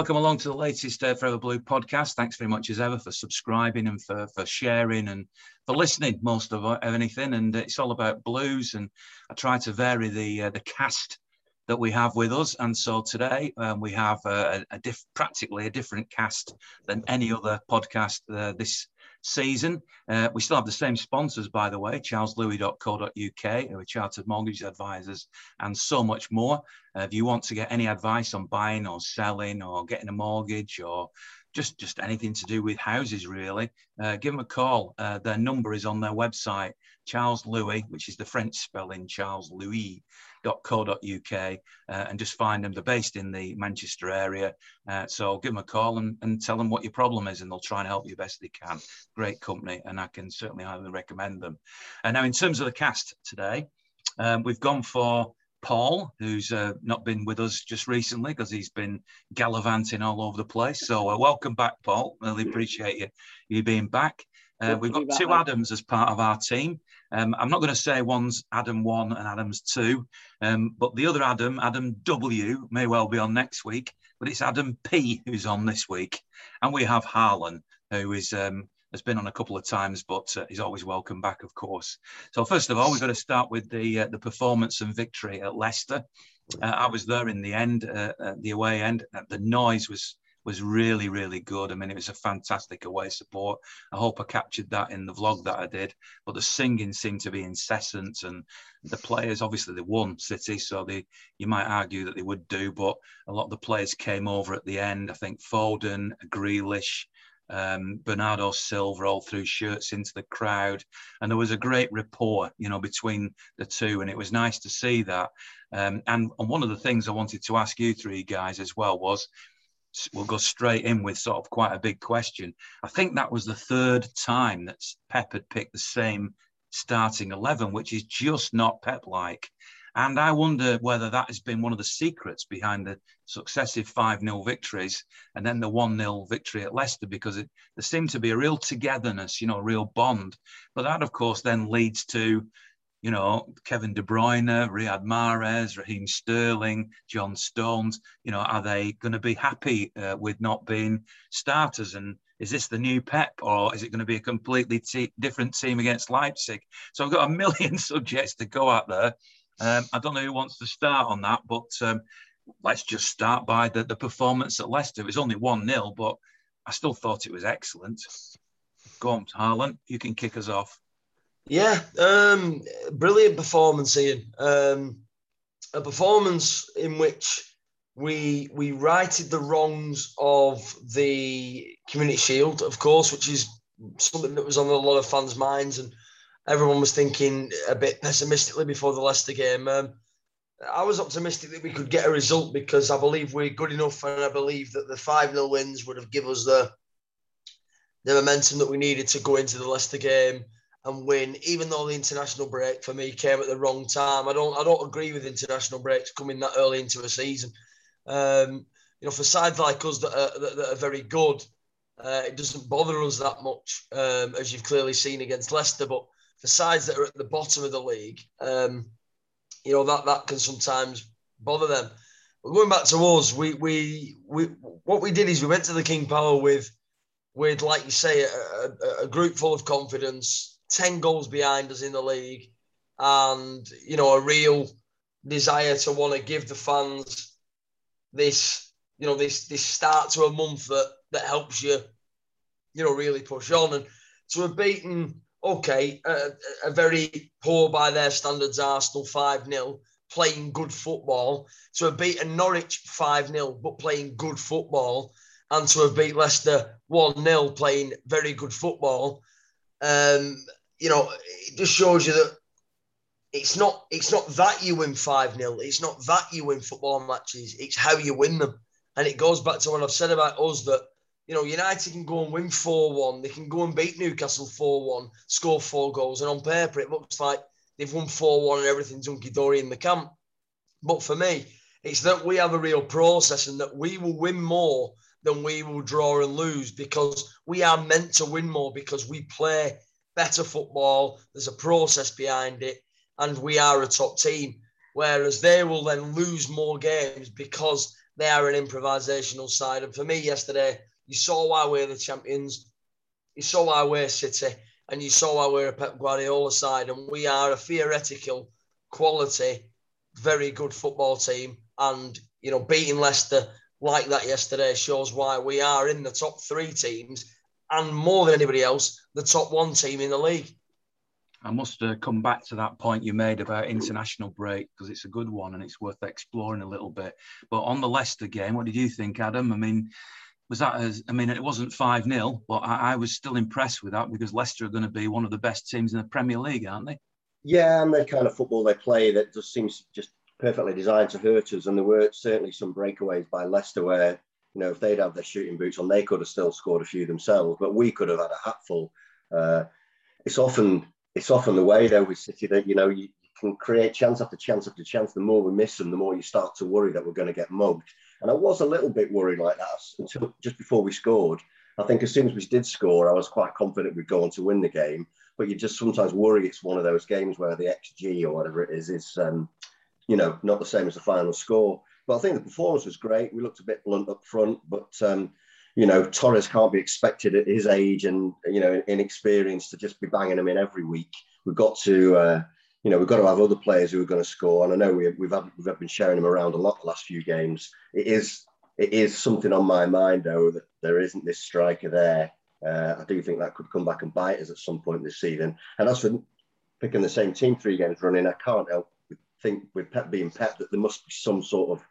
Welcome along to the latest uh, Forever Blue podcast. Thanks very much as ever for subscribing and for, for sharing and for listening most of anything. And it's all about blues. And I try to vary the uh, the cast that we have with us. And so today um, we have a, a diff- practically a different cast than any other podcast uh, this season. Uh, we still have the same sponsors, by the way, charleslewis.co.uk, who are chartered mortgage advisors, and so much more. Uh, if you want to get any advice on buying or selling or getting a mortgage or just just anything to do with houses really uh, give them a call uh, their number is on their website charles louis which is the french spelling charles louis uh, and just find them. They're based in the Manchester area. Uh, so give them a call and, and tell them what your problem is, and they'll try and help you best they can. Great company, and I can certainly highly recommend them. And now, in terms of the cast today, um, we've gone for Paul, who's uh, not been with us just recently because he's been gallivanting all over the place. So, uh, welcome back, Paul. Really appreciate you you being back. Uh, we've got two Adams as part of our team. Um, I'm not going to say one's Adam one and Adam's two, um, but the other Adam, Adam W, may well be on next week, but it's Adam P who's on this week, and we have Harlan who is um, has been on a couple of times, but uh, he's always welcome back, of course. So first of all, we've got to start with the uh, the performance and victory at Leicester. Uh, I was there in the end, uh, at the away end. The noise was was really, really good. I mean, it was a fantastic away support. I hope I captured that in the vlog that I did. But the singing seemed to be incessant, and the players obviously they won City, so they you might argue that they would do, but a lot of the players came over at the end. I think Foden, Grealish. Um, Bernardo Silva all threw shirts into the crowd, and there was a great rapport, you know, between the two, and it was nice to see that. Um, and, and one of the things I wanted to ask you three guys as well was, we'll go straight in with sort of quite a big question. I think that was the third time that Pep had picked the same starting 11, which is just not Pep like. And I wonder whether that has been one of the secrets behind the successive 5 0 victories and then the 1 0 victory at Leicester, because it, there seemed to be a real togetherness, you know, a real bond. But that, of course, then leads to you know, Kevin De Bruyne, Riyad Mahrez, Raheem Sterling, John Stones, you know, are they going to be happy uh, with not being starters? And is this the new Pep or is it going to be a completely different team against Leipzig? So I've got a million subjects to go out there. Um, I don't know who wants to start on that, but um, let's just start by the, the performance at Leicester. It was only 1 0, but I still thought it was excellent. Go on, Harlan, you can kick us off. Yeah, um, brilliant performance, Ian. Um, a performance in which we we righted the wrongs of the Community Shield, of course, which is something that was on a lot of fans' minds, and everyone was thinking a bit pessimistically before the Leicester game. Um, I was optimistic that we could get a result because I believe we're good enough, and I believe that the five 0 wins would have given us the the momentum that we needed to go into the Leicester game and win, even though the international break for me came at the wrong time. I don't I don't agree with international breaks coming that early into a season. Um, you know, for sides like us that are, that, that are very good, uh, it doesn't bother us that much, um, as you've clearly seen against Leicester. But for sides that are at the bottom of the league, um, you know that that can sometimes bother them. But going back to us, we we we what we did is we went to the King Power with with like you say a, a, a group full of confidence 10 goals behind us in the league and, you know, a real desire to want to give the fans this, you know, this this start to a month that that helps you, you know, really push on. And to have beaten, okay, a, a very poor by their standards Arsenal 5 0, playing good football, to have beaten Norwich 5 0, but playing good football, and to have beat Leicester 1 0, playing very good football. Um, you know, it just shows you that it's not it's not that you win 5 0. It's not that you win football matches. It's how you win them. And it goes back to what I've said about us that, you know, United can go and win 4 1. They can go and beat Newcastle 4 1, score four goals. And on paper, it looks like they've won 4 1 and everything's hunky dory in the camp. But for me, it's that we have a real process and that we will win more than we will draw and lose because we are meant to win more because we play better football. There's a process behind it, and we are a top team. Whereas they will then lose more games because they are an improvisational side. And for me, yesterday, you saw why we're the champions. You saw why we're City, and you saw why we're a Pep Guardiola side, and we are a theoretical quality, very good football team. And you know, beating Leicester like that yesterday shows why we are in the top three teams, and more than anybody else, the top one team in the league. I must uh, come back to that point you made about international break because it's a good one and it's worth exploring a little bit. But on the Leicester game, what did you think, Adam? I mean, was that as I mean, it wasn't 5 0, but I, I, was still impressed with that because Leicester are going to be one of the best teams in the Premier League, aren't they? Yeah, and the kind of football they play that just seems just perfectly designed to hurt us. And there were certainly some breakaways by Leicester where, you know, if they'd have their shooting boots on, they could have still scored a few themselves, but we could have had a hatful. Uh, it's often it's often the way though with City that you know you, you, can create chance after chance after chance. The more we miss them, the more you start to worry that we're going to get mugged. And I was a little bit worried like that until just before we scored. I think as soon as we did score, I was quite confident we'd go on to win the game. But you just sometimes worry it's one of those games where the XG or whatever it is is, um, you know, not the same as the final score. But I think the performance was great. We looked a bit blunt up front, but um, you know, Torres can't be expected at his age and you know inexperience to just be banging them in every week. We've got to, uh, you know, we've got to have other players who are going to score. And I know we, we've had, we've been sharing them around a lot the last few games. It is it is something on my mind though that there isn't this striker there. Uh, I do think that could come back and bite us at some point this season. And as for picking the same team three games running, I can't help think with Pep being Pep that there must be some sort of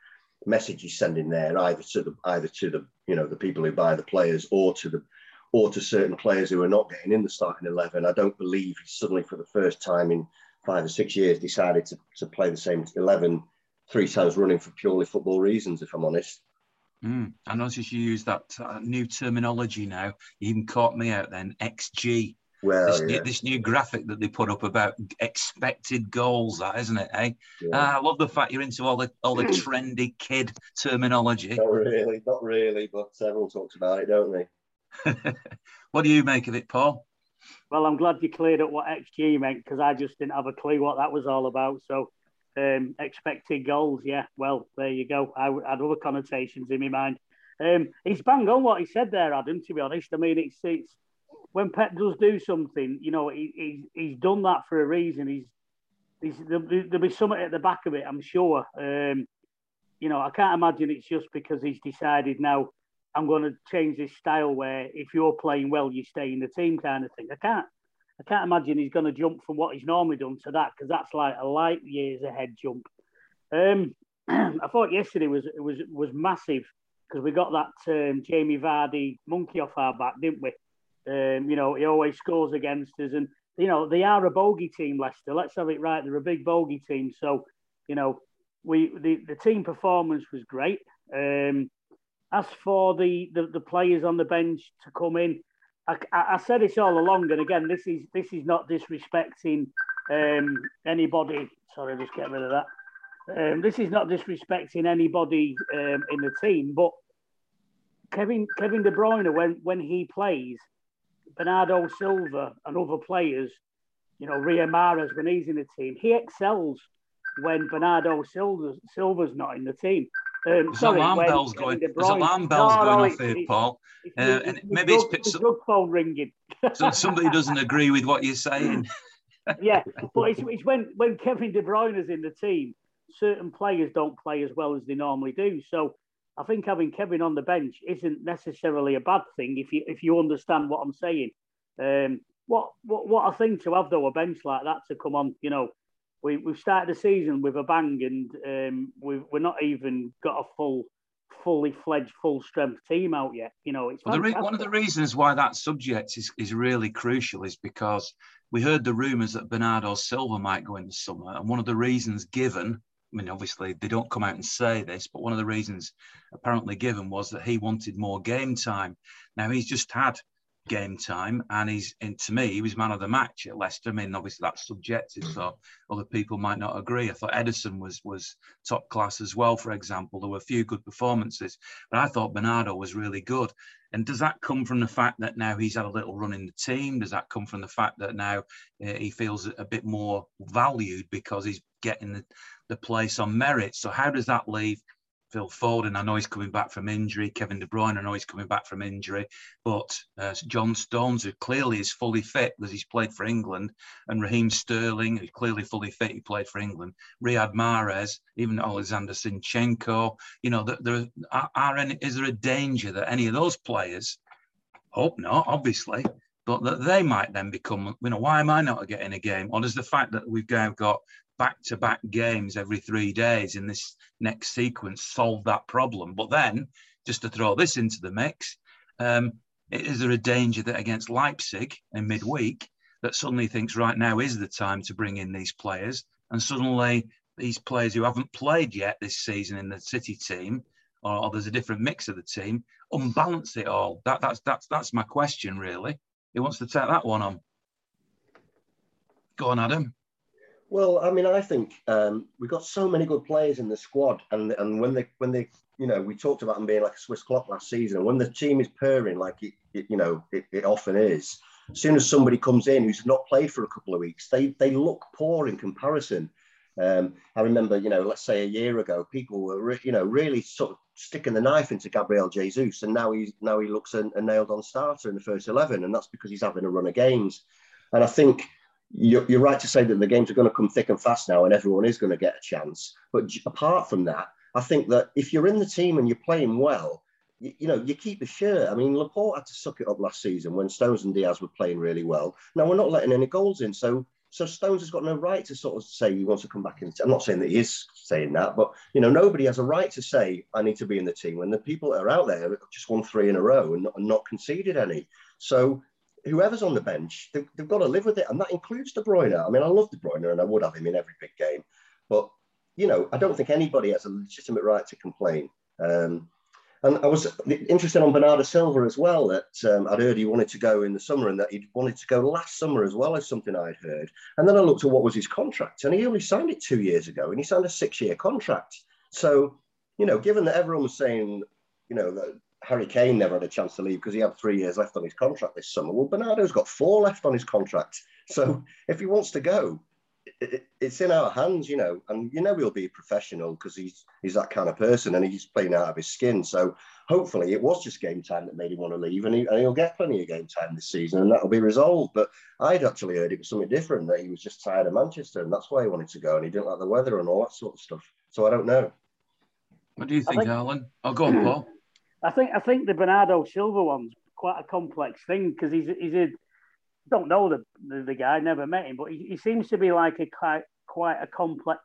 message he's sending there, either to the either to the you know the people who buy the players or to the or to certain players who are not getting in the starting eleven. I don't believe he's suddenly for the first time in five or six years decided to, to play the same eleven three times running for purely football reasons. If I'm honest. Mm, I noticed you use that uh, new terminology now. You even caught me out then. XG. Well, this, yeah. new, this, new, graphic that they put up about expected goals, that isn't it? Eh? Yeah. Uh, I love the fact you're into all the all the trendy kid terminology. Not really, not really, but everyone talks about it, don't they? what do you make of it, Paul? Well, I'm glad you cleared up what XG meant because I just didn't have a clue what that was all about. So, um, expected goals, yeah. Well, there you go. I had other connotations in my mind. Um, he's bang on what he said there, Adam. To be honest, I mean, it's it's when Pep does do something, you know, he, he's he's done that for a reason. He's, he's there'll, be something at the back of it, I'm sure. Um, you know, I can't imagine it's just because he's decided now I'm going to change this style where if you're playing well, you stay in the team kind of thing. I can't. I can't imagine he's going to jump from what he's normally done to that because that's like a light years ahead jump. Um, I thought yesterday was was was massive because we got that um, Jamie Vardy monkey off our back, didn't we? Um, you know, he always scores against us, and you know they are a bogey team, Leicester. Let's have it right; they're a big bogey team. So, you know, we the, the team performance was great. Um, as for the, the, the players on the bench to come in, I, I, said this all along, and again, this is this is not disrespecting um, anybody. Sorry, just get rid of that. Um, this is not disrespecting anybody um, in the team, but Kevin Kevin De Bruyne, when when he plays, Bernardo Silva and other players, you know, Riyad Mahrez when he's in the team, he excels when Bernardo Silva's, Silva's not in the team. Um, there's sorry, alarm bells going. There's alarm bells no, going no, off here, Paul. It's, uh, and maybe drug, it's the drug phone ringing. so somebody doesn't agree with what you're saying. yeah, but it's, it's when when Kevin De Bruyne is in the team, certain players don't play as well as they normally do. So I think having Kevin on the bench isn't necessarily a bad thing if you if you understand what I'm saying. Um, what what what I think to have though a bench like that to come on, you know, we we've started the season with a bang and um, we've we're not even got a full fully fledged full strength team out yet. You know, it's well, re- one of the reasons why that subject is, is really crucial is because we heard the rumours that Bernardo Silva might go in the summer, and one of the reasons given I mean, obviously they don't come out and say this, but one of the reasons apparently given was that he wanted more game time. Now he's just had game time, and he's and to me he was man of the match at Leicester. I mean, obviously that's subjective, so other people might not agree. I thought Ederson was was top class as well. For example, there were a few good performances, but I thought Bernardo was really good. And does that come from the fact that now he's had a little run in the team? Does that come from the fact that now uh, he feels a bit more valued because he's getting the, the place on merit? So how does that leave Phil Foden, I know he's coming back from injury. Kevin De Bruyne, I know he's coming back from injury. But uh, John Stones, who clearly is fully fit because he's played for England, and Raheem Sterling, who's clearly fully fit, he played for England. Riyad Mahrez, even Alexander Zinchenko. You know, there are, are any, is there a danger that any of those players, hope not, obviously, but that they might then become, you know, why am I not getting a game? Or does the fact that we've got back to back games every three days in this next sequence solve that problem? But then, just to throw this into the mix, um, is there a danger that against Leipzig in midweek, that suddenly thinks right now is the time to bring in these players, and suddenly these players who haven't played yet this season in the City team, or, or there's a different mix of the team, unbalance it all? That, that's that's that's my question really. Who wants to take that one on? Go on, Adam. Well, I mean, I think um, we've got so many good players in the squad, and and when they when they you know we talked about them being like a Swiss clock last season, and when the team is purring like it, it you know it, it, often is, as soon as somebody comes in who's not played for a couple of weeks, they they look poor in comparison. Um, I remember, you know, let's say a year ago, people were, re- you know, really sort of sticking the knife into Gabriel Jesus, and now he's now he looks a, a nailed-on starter in the first eleven, and that's because he's having a run of games. And I think you're, you're right to say that the games are going to come thick and fast now, and everyone is going to get a chance. But apart from that, I think that if you're in the team and you're playing well, you, you, know, you keep the shirt. I mean, Laporte had to suck it up last season when Stones and Dias were playing really well. Now we're not letting any goals in, so so Stones has got no right to sort of say he wants to come back in. I'm not saying that he is saying that, but you know, nobody has a right to say I need to be in the team when the people that are out there just won three in a row and not, and not conceded any. So whoever's on the bench, they've, they've, got to live with it, and that includes De Bruyne. I mean, I love De Bruyne, and I would have him in every big game, but you know, I don't think anybody has a legitimate right to complain. Um, and I was interested on Bernardo Silva as well. That um, I'd heard he wanted to go in the summer, and that he wanted to go last summer as well as something I'd heard. And then I looked at what was his contract, and he only signed it two years ago, and he signed a six-year contract. So, you know, given that everyone was saying, you know, that Harry Kane never had a chance to leave because he had three years left on his contract this summer. Well, Bernardo's got four left on his contract. So if he wants to go, it, it's in our hands, you know, and you know he'll be a professional because he's he's that kind of person and he's playing out of his skin. So hopefully it was just game time that made him want to leave, and, he, and he'll get plenty of game time this season, and that'll be resolved. But I'd actually heard it was something different that he was just tired of Manchester, and that's why he wanted to go, and he didn't like the weather and all that sort of stuff. So I don't know. What do you think, think Alan? I'll oh, go on, Paul. I think I think the Bernardo Silva one's quite a complex thing because he's he's a don't know the, the, the guy, never met him, but he, he, seems to be like a quite quite a complex,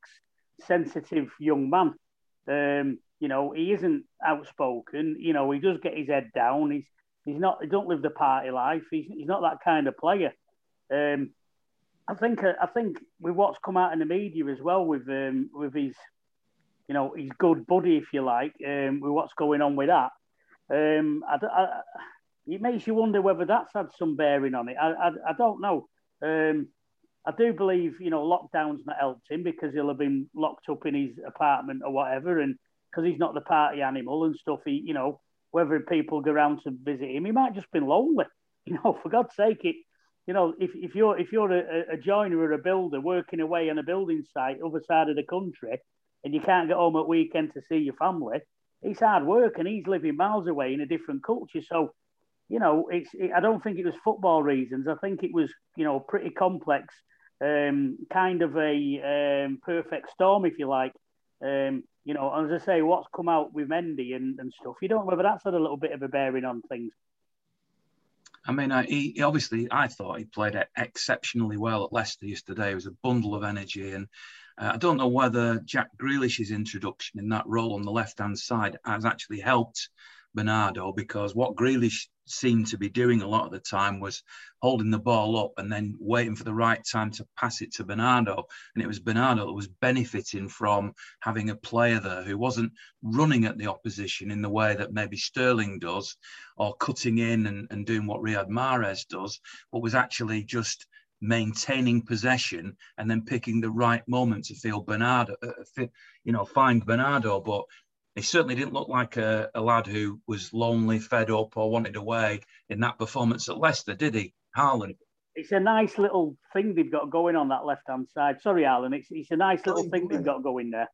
sensitive young man. Um, you know, he isn't outspoken. You know, he does get his head down. He's he's not. He don't live the party life. He's he's not that kind of player. Um, I think I think with what's come out in the media as well with um, with his, you know, his good buddy, if you like, um, with what's going on with that. Um, I, I, it makes you wonder whether that's had some bearing on it. I, I, I don't know. Um, I do believe, you know, lockdown's not helped him because he'll have been locked up in his apartment or whatever. And because he's not the party animal and stuff, he, you know, whether people go around to visit him, he might just been lonely. You know, for God's sake, it, you know, if, if you're if you're a, a joiner or a builder working away on a building site other side of the country, and you can't get home at weekend to see your family, it's hard work, and he's living miles away in a different culture. So you know, it's. It, I don't think it was football reasons. I think it was, you know, pretty complex, um, kind of a um, perfect storm, if you like. Um, you know, as I say, what's come out with Mendy and, and stuff, you don't know whether that's had a little bit of a bearing on things. I mean, I, he obviously, I thought he played exceptionally well at Leicester yesterday. It was a bundle of energy, and uh, I don't know whether Jack Grealish's introduction in that role on the left-hand side has actually helped Bernardo because what Grealish seemed to be doing a lot of the time was holding the ball up and then waiting for the right time to pass it to Bernardo. And it was Bernardo that was benefiting from having a player there who wasn't running at the opposition in the way that maybe Sterling does or cutting in and, and doing what Riyad Mahrez does, but was actually just maintaining possession and then picking the right moment to feel Bernardo, uh, you know, find Bernardo. But he certainly didn't look like a, a, lad who was lonely, fed up, or wanted away in that performance at Leicester, did he, Harlan? It's a nice little thing they've got going on that left hand side. Sorry, Alan. It's, it's a nice little thing they've got going there.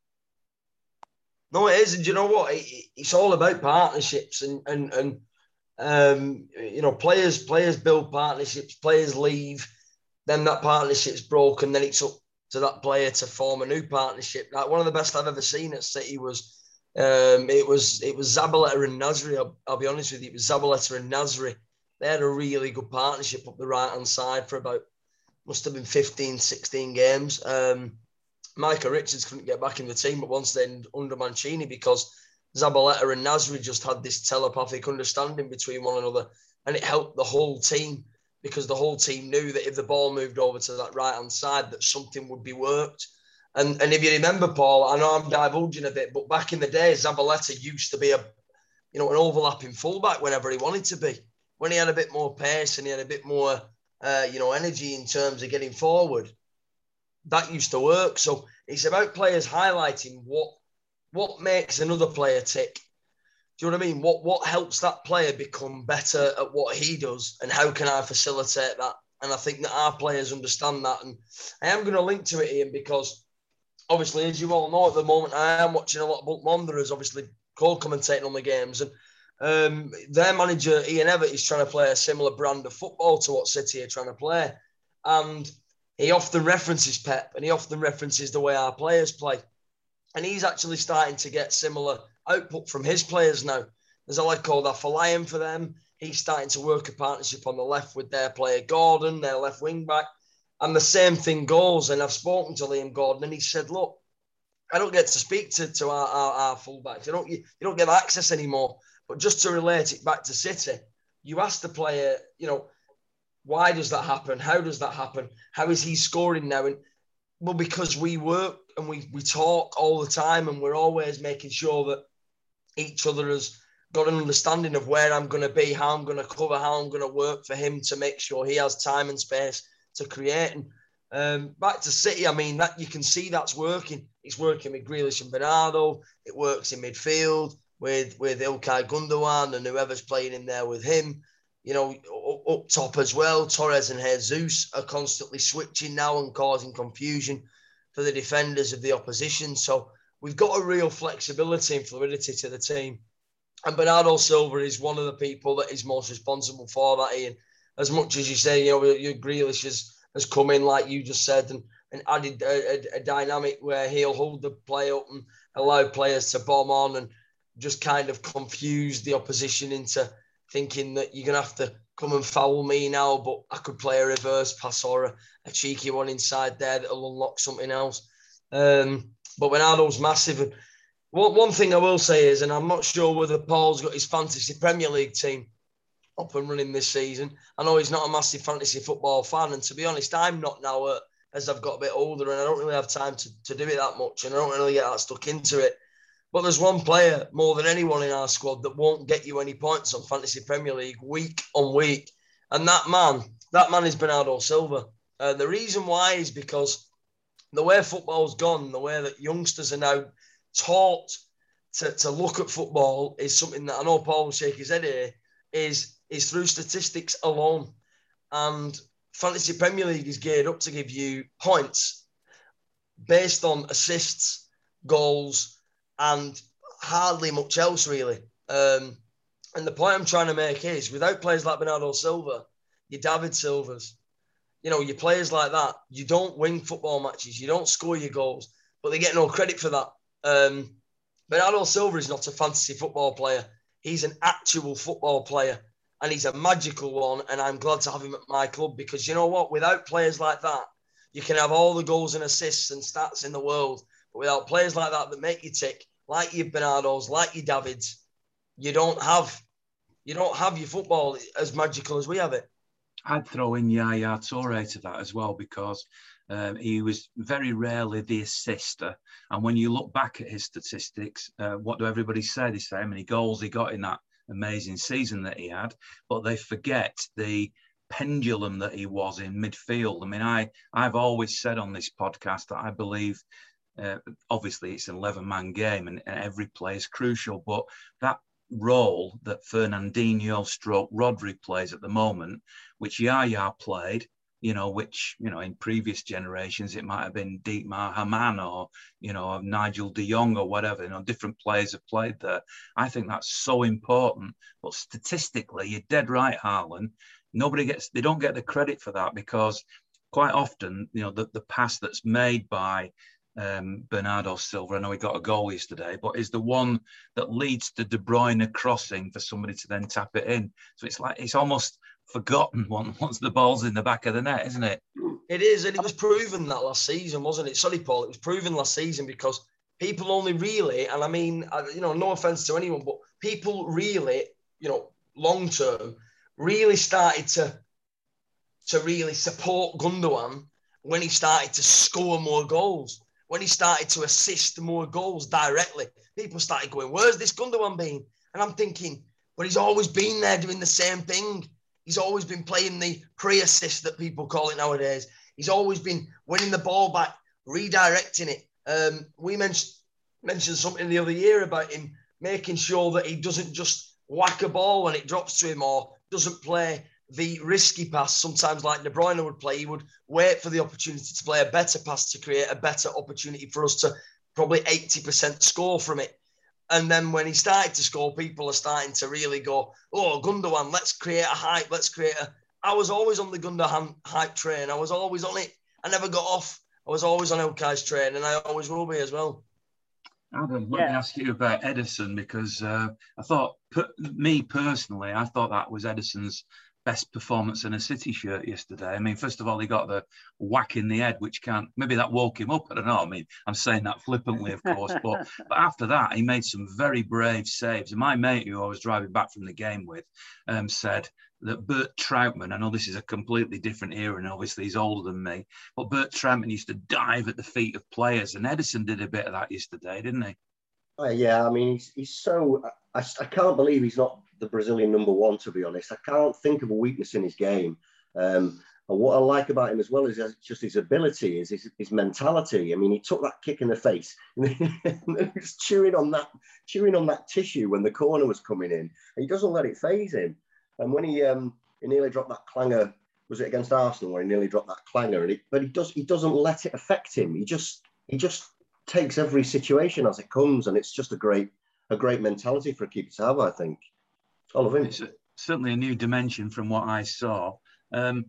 No, it is, and you know what? It, it's all about partnerships, and and and um, you know, players players build partnerships, players leave, then that partnership's broken, then it's up to that player to form a new partnership. Like one of the best I've ever seen at City was um, it was it was Zabaleta and Nasri. I'll, I'll, be honest with you, it was Zabaleta and Nasri. They had a really good partnership up the right hand side for about must have been 15, 16 games. Um, Micah Richards couldn't get back in the team, but once then under Mancini because Zabaleta and Nasri just had this telepathic understanding between one another, and it helped the whole team because the whole team knew that if the ball moved over to that right hand side, that something would be worked. And and if you remember, Paul, I know I'm divulging a bit, but back in the day, Zabaleta used to be a, you know, an overlapping fullback whenever he wanted to be. When he had a bit more pace and he had a bit more, uh, you know, energy in terms of getting forward, that used to work. So it's about players highlighting what what makes another player tick. Do you know what I mean? What what helps that player become better at what he does, and how can I facilitate that? And I think that our players understand that. And I am going to link to it, Ian, because obviously, as you all know, at the moment, I am watching a lot of Bolton Wanderers, obviously, co-commentating on the games, and um, their manager Ian Evatt is trying to play a similar brand of football to what City are trying to play, and he often references Pep, and he often references the way our players play, and he's actually starting to get similar output from his players now. There's a lad called Afolayan for them. He's starting to work a partnership on the left with their player Gordon, their left wing back. And the same thing goes. And I've spoken to Liam Gordon and he said, look, I don't get to speak to, to our, our, our fullbacks. You don't, you, you don't get access anymore. But just to relate it back to City, you ask the player, you know, why does that happen? How does that happen? How is he scoring now? And well, because we work and we, we talk all the time and we're always making sure that each other has got an understanding of where I'm going to be, how I'm going to cover, how I'm going to work for him to make sure he has time and space to create. And um, back to City, I mean that you can see that's working. It's working with Grealish and Bernardo. It works in midfield with with Ilkay Gundogan and whoever's playing in there with him. You know, up top as well, Torres and Jesus are constantly switching now and causing confusion for the defenders of the opposition. So we've got a real flexibility and fluidity to the team. And Bernardo Silva is one of the people that is most responsible for that, Ian as much as you say, you know, your Grealish has, has come in, like you just said, and, and added a, a, a dynamic where he'll hold the play up and allow players to bomb on and just kind of confuse the opposition into thinking that you're going to have to come and foul me now, but I could play a reverse pass or a, a cheeky one inside there that'll unlock something else. Um, but Bernardo's massive. And one, one thing I will say is, and I'm not sure whether Paul's got his fantasy Premier League team, up and running this season. I know he's not a massive fantasy football fan, and to be honest, I'm not now uh, as I've got a bit older and I don't really have time to, to do it that much, and I don't really get that stuck into it. But there's one player more than anyone in our squad that won't get you any points on Fantasy Premier League week on week, and that man, that man is Bernardo Silva. Uh, the reason why is because the way football's gone, the way that youngsters are now taught to, to look at football is something that I know Paul will shake his head here, is is through statistics alone. And Fantasy Premier League is geared up to give you points based on assists, goals, and hardly much else, really. Um, and the point I'm trying to make is without players like Bernardo Silva, your David Silvas, you know, your players like that, you don't win football matches, you don't score your goals, but they get no credit for that. Um, Bernardo Silva is not a fantasy football player. He's an actual football player and he's a magical one. And I'm glad to have him at my club because you know what? Without players like that, you can have all the goals and assists and stats in the world, but without players like that that make you tick, like your Bernardos, like your Davids, you don't have you don't have your football as magical as we have it. I'd throw in Yaya Toure to that as well because um, he was very rarely the assister. And when you look back at his statistics, uh, what do everybody say? They say how many goals he got in that amazing season that he had, but they forget the pendulum that he was in midfield. I mean, I I've always said on this podcast that I believe. Uh, obviously, it's an 11 man game and, and every play is crucial, but that role that Fernandinho stroke Rodri plays at the moment, which Yaya played you know, which, you know, in previous generations, it might have been Dietmar Hamann or, you know, Nigel de Jong or whatever, you know, different players have played there. I think that's so important. But statistically, you're dead right, Harlan. Nobody gets, they don't get the credit for that because quite often, you know, the, the pass that's made by um, Bernardo Silva, I know he got a goal yesterday, but is the one that leads to De Bruyne crossing for somebody to then tap it in. So it's like, it's almost, forgotten hmm. once the ball's in the back of the net, isn't it? It is, and it was proven that last season, wasn't it? Sorry, Paul, it was proven last season because people only really, and I mean, you know, no offense to anyone, but people really, you know, long term, really started to to really support Gundogan when he started to score more goals, when he started to assist more goals directly. People started going, "Where's this Gundogan been?" And I'm thinking, but he's always been there doing the same thing. He's always been playing the pre-assist that people call it nowadays. He's always been winning the ball back, redirecting it. Um, we mentioned mentioned something the other year about him making sure that he doesn't just whack a ball when it drops to him or doesn't play the risky pass. Sometimes, like De Bruyne would play, he would wait for the opportunity to play a better pass to create a better opportunity for us to probably 80% score from it. And then when he started to score, people are starting to really go, oh, Gundogan, let's create a hype. Let's create a. I was always on the Gundogan hype train. I was always on it. I never got off. I was always on Ilkay's train, and I always will be as well. Adam, let yeah. me ask you about Ederson because uh, I thought, me personally, I thought that was Ederson's best performance in a City shirt yesterday. I mean, first of all, he got the whack in the head, which can't maybe that woke him up. I don't know. I mean, I'm saying that flippantly, of course, but but after that, he made some very brave saves. And my mate, who I was driving back from the game with, um, said that Bert Trautmann. I know this is a completely different era, and obviously he's older than me, but Bert Trautmann used to dive at the feet of players, and Ederson did a bit of that yesterday, didn't he? Uh, yeah, I mean, he's, he's so. I, I can't believe he's not the Brazilian number one, to be honest. I can't think of a weakness in his game. Um, and what I like about him as well is just his ability, is his, his mentality. I mean, he took that kick in the face and was chewing on that, chewing on that tissue when the corner was coming in. He doesn't let it phase him. And when he um, he nearly dropped that clanger, was it against Arsenal where he nearly dropped that clanger? And he, but he does he doesn't let it affect him. He just he just takes every situation as it comes, and it's just a great a great mentality for a keeper to have, I think. All of him. It's certainly a new dimension from what I saw. Um,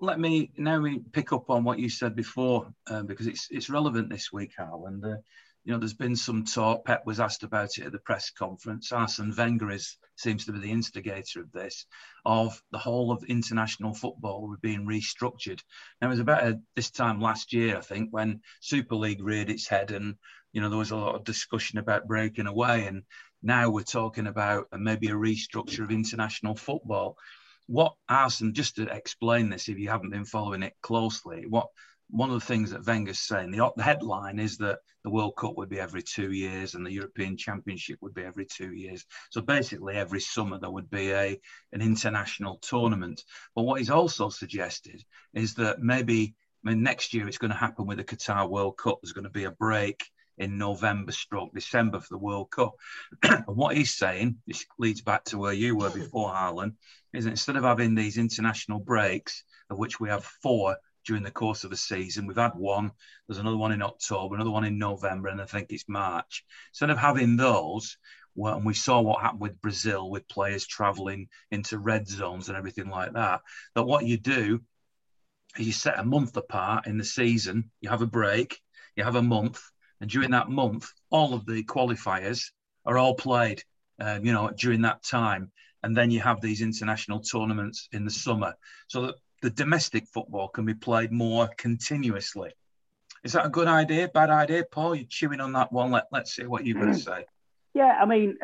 let me now we pick up on what you said before uh, because it's it's relevant this week, Hal. And uh, you know, there's been some talk. Pep was asked about it at the press conference. Arsene Wenger is, seems to be the instigator of this, of the whole of international football being restructured. Now, it was about a, this time last year, I think, when Super League reared its head, and you know, there was a lot of discussion about breaking away. And now we're talking about maybe a restructure of international football. What Arsene, just to explain this, if you haven't been following it closely, what one of the things that Wenger's saying, the, the headline is that the World Cup would be every two years and the European Championship would be every two years. So basically, every summer there would be a an international tournament. But what he's also suggested is that maybe I mean, next year it's going to happen with the Qatar World Cup. There's going to be a break in November stroke December for the World Cup. and what he's saying, this leads back to where you were before, Harlan, is instead of having these international breaks, of which we have four during the course of the season, we've had one, there's another one in October, another one in November, and I think it's March. Instead of having those, well, and we saw what happened with Brazil with players traveling into red zones and everything like that, that what you do is you set a month apart in the season, you have a break, you have a month, and during that month, all of the qualifiers are all played, um, you know, during that time. And then you have these international tournaments in the summer so that the domestic football can be played more continuously. Is that a good idea? Bad idea? Paul, you're chewing on that one. Let, let's see what you're going to say. Yeah, I mean,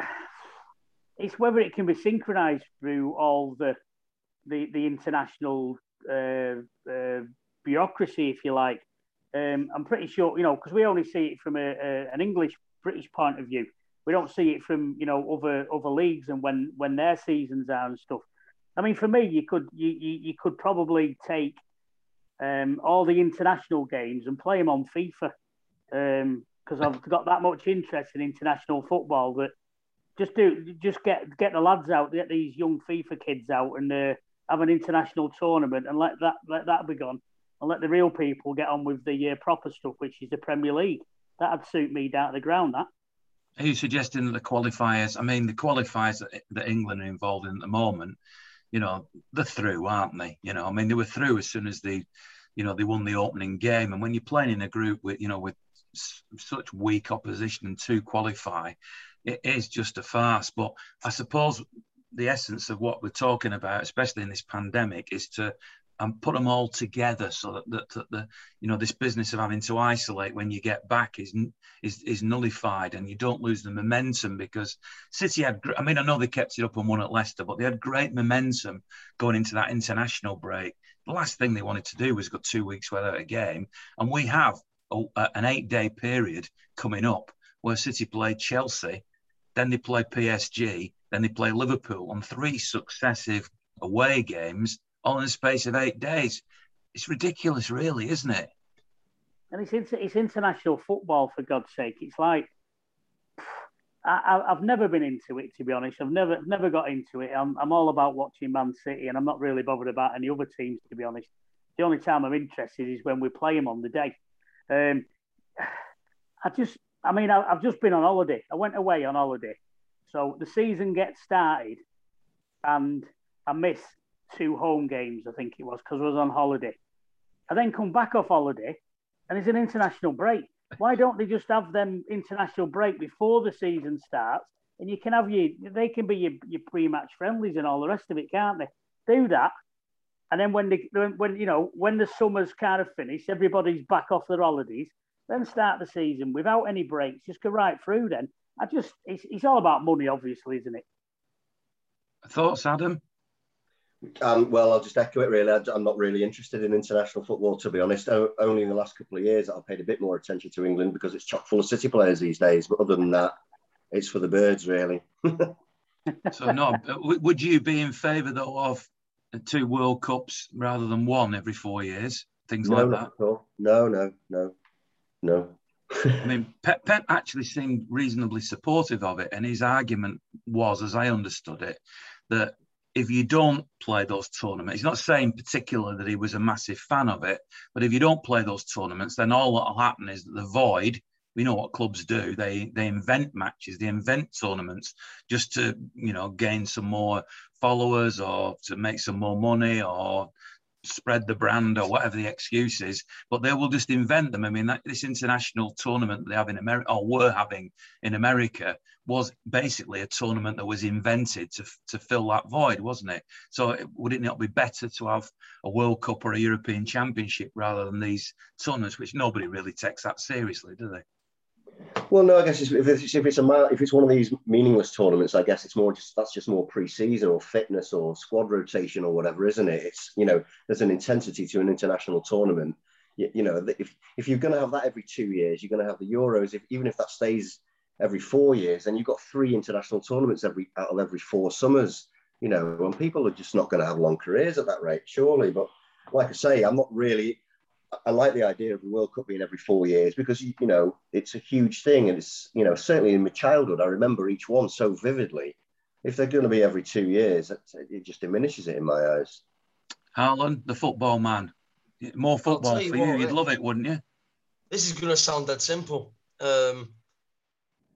it's whether it can be synchronized through all the the, the international uh, uh, bureaucracy, if you like. Um, I'm pretty sure, you know, because we only see it from a, a, an English British point of view. We don't see it from you know other other leagues and when when their seasons are and stuff. I mean, for me, you could you you, you could probably take um, all the international games and play them on FIFA because um, I've got that much interest in international football that just do just get get the lads out, get these young FIFA kids out, and uh, have an international tournament and let that let that be gone, and let the real people get on with the uh, proper stuff, which is the Premier League. That'd suit me down to the ground. That. Are you suggesting that the qualifiers? I mean, the qualifiers that, England are involved in at the moment, you know, they're through, aren't they? You know, I mean, they were through as soon as they, you know, they won the opening game. And when you're playing in a group with, you know, with such weak opposition and to qualify, it is just a farce. But I suppose the essence of what we're talking about, especially in this pandemic, is to and put them all together so that, that, that, the you know this business of having to isolate when you get back is is is nullified and you don't lose the momentum because City had I mean I know they kept it up and won at Leicester but they had great momentum going into that international break. The last thing they wanted to do was go two weeks without a game. And we have a, an eight day period coming up where City play Chelsea then they play PSG then they play Liverpool on three successive away games all in the space of eight days. It's ridiculous, really, isn't it? And it's inter- it's international football for God's sake. It's like I, have never been into it to be honest. I've never never got into it. I'm, I'm all about watching Man City, and I'm not really bothered about any other teams to be honest. The only time I'm interested is when we play them on the day. Um, I just, I mean, I, I've just been on holiday. I went away on holiday, so the season gets started, and I missed two home games, I think it was, because I was on holiday. I then come back off holiday and it's an international break. Why don't they just have them international break before the season starts? And you can have your, they can be your, your pre-match friendlies and all the rest of it, can't they? Do that. And then when they, when you know, when the summer's kind of finished, everybody's back off their holidays, then start the season without any breaks. Just go right through. Then I just, it's, it's all about money, obviously, isn't it? Thoughts, Adam? Um, well, I'll just echo it really. I'm not really interested in international football, to be honest. only in the last couple of years I've paid a bit more attention to England because it's chock full of City players these days. But other than that, it's for the birds, really. so, no, would you be in favour, though, of two World Cups rather than one every four years? Things no, like that? No, no, no, no. I mean, Pep, Pep actually seemed reasonably supportive of it, and his argument was, as I understood it, that if you don't play those tournaments, he's not saying particularly that he was a massive fan of it, but if you don't play those tournaments, then all that will happen is that the void. We know what clubs do. They they invent matches, they invent tournaments just to you know gain some more followers or to make some more money or spread the brand or whatever the excuse is, but they will just invent them. I mean, that, this international tournament they have in America or were having in America was basically a tournament that was invented to, to fill that void, wasn't it? So would it not be better to have a World Cup or a European Championship rather than these tournaments, which nobody really takes that seriously, do they? Well, no, I guess if it's if it's a if it's one of these meaningless tournaments, I guess it's more just that's just more pre-season or fitness or squad rotation or whatever, isn't it? It's you know there's an intensity to an international tournament. You, you know if if you're going to have that every two years, you're going to have the Euros. If even if that stays every four years, then you've got three international tournaments every out of every four summers. You know, and people are just not going to have long careers at that rate, surely. But like I say, I'm not really I like the idea of the World Cup being every four years because you know it's a huge thing, and it's you know certainly in my childhood I remember each one so vividly. If they're going to be every two years, it just diminishes it in my eyes. Harlan, the football man, more football you for what, you. You'd love it, wouldn't you? This is going to sound that simple. Um,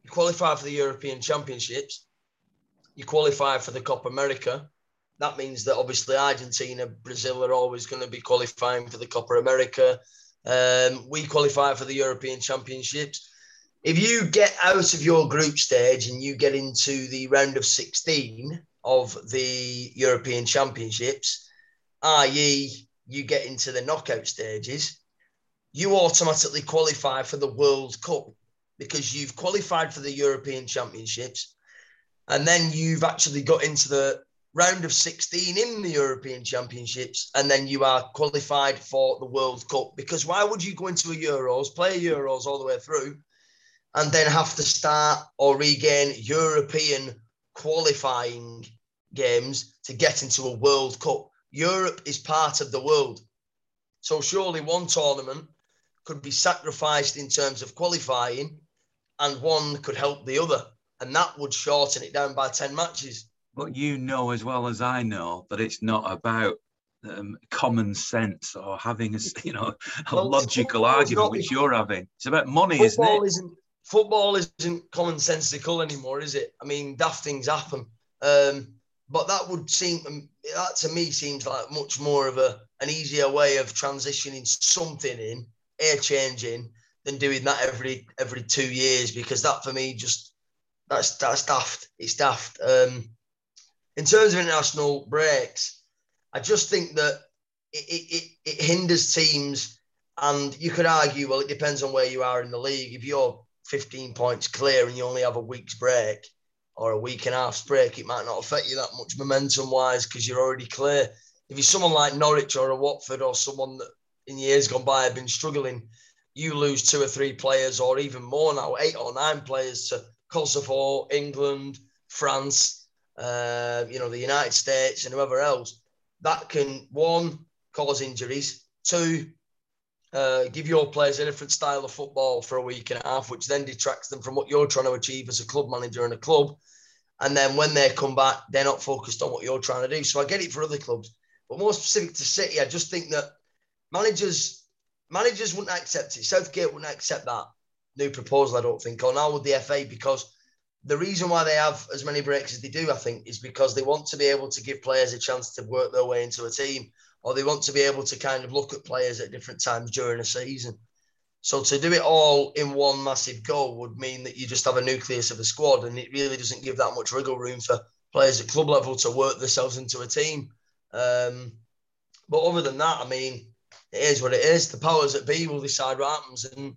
you qualify for the European Championships, you qualify for the Copa America, that means that obviously Argentina, Brazil are always going to be qualifying for the Copa America. Um, we qualify for the European Championships. If you get out of your group stage and you get into the round of 16 of the European Championships, i.e., you get into the knockout stages, you automatically qualify for the World Cup because you've qualified for the European Championships and then you've actually got into the round of 16 in the European Championships, and then you are qualified for the World Cup. Because why would you go into a Euros, play Euros all the way through, and then have to start or regain European qualifying games to get into a World Cup? Europe is part of the world. So surely one tournament could be sacrificed in terms of qualifying, and one could help the other. And that would shorten it down by 10 matches But you know as well as I know that it's not about um, common sense or having a you know a well, logical argument which you're having. It's about money, isn't it? Isn't, football isn't commonsensical anymore, is it? I mean, daft things happen. Um, but that would seem that to me seems like much more of a an easier way of transitioning something in, air changing, than doing that every every two years because that for me just that's that's daft. It's daft. Um, in terms of international breaks, I just think that it, it, it hinders teams, and you could argue, well, it depends on where you are in the league. If you're 15 points clear and you only have a week's break or a week and a half's break, it might not affect you that much momentum wise because you're already clear. If you're someone like Norwich or a Watford or someone that in years gone by have been struggling, you lose two or three players or even more now, eight or nine players to Kosovo, England, France, uh, you know, the United States and whoever else that can one cause injuries, two uh, give your players a different style of football for a week and a half, which then detracts them from what you're trying to achieve as a club manager in a club. And then when they come back, they're not focused on what you're trying to do. So I get it for other clubs, but more specific to City, I just think that managers managers wouldn't accept it. Southgate wouldn't accept that new proposal. I don't think, or now with the FA because the reason why they have as many breaks as they do, I think, is because they want to be able to give players a chance to work their way into a team, or they want to be able to kind of look at players at different times during a season. So to do it all in one massive goal would mean that you just have a nucleus of a squad, and it really doesn't give that much wriggle room for players at club level to work themselves into a team. Um, but other than that, I mean, it is what it is. The powers that be will decide what happens, and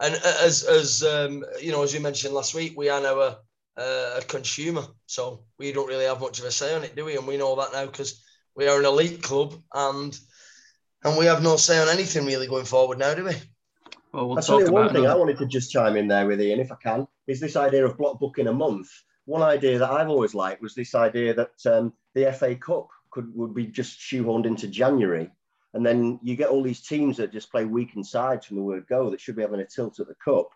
and as as um, you know, as you mentioned last week, we are now a, a consumer, so we don't really have much of a say on it, do we? And we know that now because we are an elite club, and and we have no say on anything really going forward now, do we? Well, we'll I'll tell one thing I wanted to just chime in there with Ian, if I can, is this idea of block booking a month. One idea that I've always liked was this idea that um, the FA Cup could would be just shoehorned into January and then you get all these teams that just play weakened sides from the word go that should be having a tilt at the cup.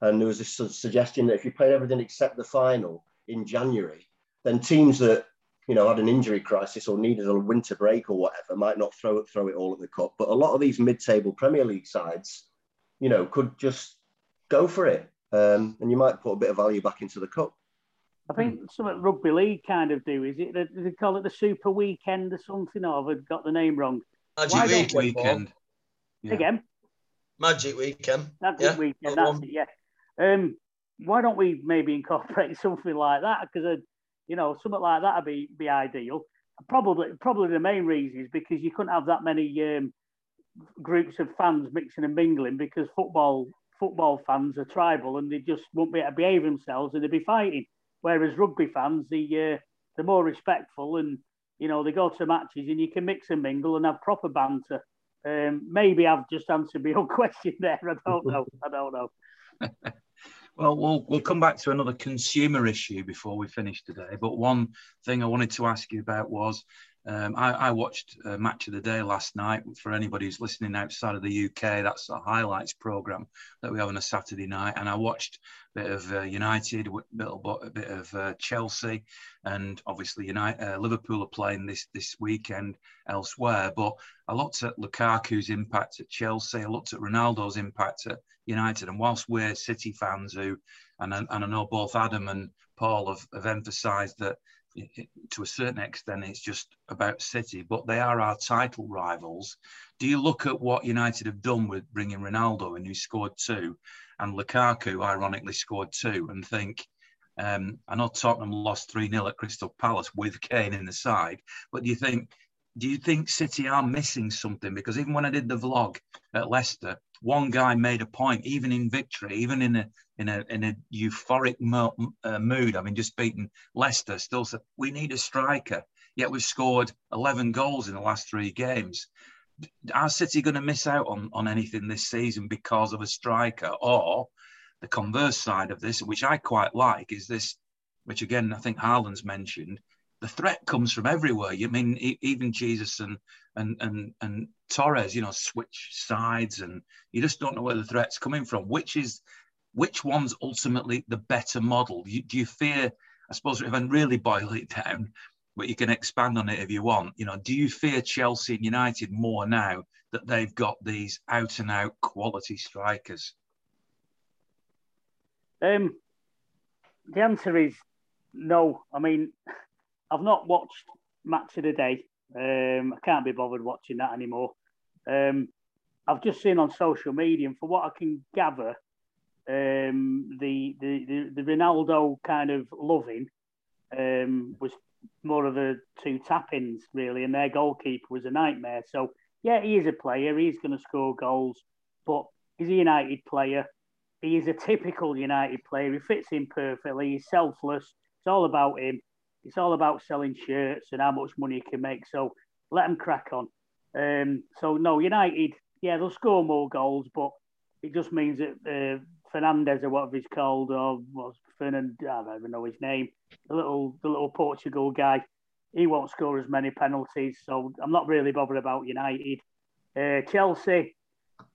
And there was this suggestion that if you played everything except the final in January, then teams that you know had an injury crisis or needed a winter break or whatever might not throw it throw it all at the cup. But a lot of these mid-table Premier League sides, you know, could just go for it, um, and you might put a bit of value back into the cup. I think something rugby league kind of do is it? They call it the Super Weekend or something. Or have got the name wrong? Magic weekend. weekend. Yeah. Again. Magic weekend. Magic yeah. weekend. That's it. Yeah. Um, why don't we maybe incorporate something like that? Because uh, you know, something like that would be be ideal. Probably, probably the main reason is because you couldn't have that many um, groups of fans mixing and mingling because football football fans are tribal and they just won't be able to behave themselves and they'd be fighting. Whereas rugby fans, the uh, they're more respectful and you know, they go to matches and you can mix and mingle and have proper banter. Um, maybe I've just answered my own question there. I don't know. I don't know. well, we'll we'll come back to another consumer issue before we finish today. But one thing I wanted to ask you about was um, I, I, watched a match of the day last night. For anybody who's listening outside of the UK, that's a highlights program that we have on a Saturday night. And I watched a bit of uh, United, a bit of uh, Chelsea, and obviously United, uh, Liverpool are playing this this weekend elsewhere. But I looked at Lukaku's impact at Chelsea. I looked at Ronaldo's impact at United. And whilst we're City fans who, and, and I know both Adam and Paul have, have emphasised that to a certain extent, it's just about City, but they are our title rivals. Do you look at what United have done with bringing Ronaldo and who scored two, and Lukaku, ironically, scored two, and think, um, I know Tottenham lost 3 0 at Crystal Palace with Kane in the side, but do you think do you think City are missing something? Because even when I did the vlog at Leicester, one guy made a point, even in victory, even in a in a in a euphoric mo- uh, mood. I mean, just beating Leicester, still said we need a striker. Yet we've scored 11 goals in the last three games. Are City going to miss out on on anything this season because of a striker, or the converse side of this, which I quite like, is this, which again I think Harlan's mentioned. The threat comes from everywhere. You I mean even Jesus and and and and Torres, you know, switch sides, and you just don't know where the threat's coming from. Which is which one's ultimately the better model? Do you, do you fear I suppose if I really boil it down, but you can expand on it if you want. You know, do you fear Chelsea and United more now that they've got these out and out quality strikers? Um, the answer is no. I mean, I've not watched match of the day. Um, I can't be bothered watching that anymore. Um, I've just seen on social media, and for what I can gather, um, the, the, the the Ronaldo kind of loving um, was more of a two tap-ins really, and their goalkeeper was a nightmare. So yeah, he is a player. He's going to score goals, but he's a United player. He is a typical United player. He fits in perfectly. He's selfless. It's all about him. It's all about selling shirts and how much money he can make. So let him crack on. Um, so no, United, yeah, they'll score more goals, but it just means that uh, Fernandez or whatever he's called, or was Fernand, I don't even know his name, the little the little Portugal guy, he won't score as many penalties. So I'm not really bothered about United. Uh, Chelsea,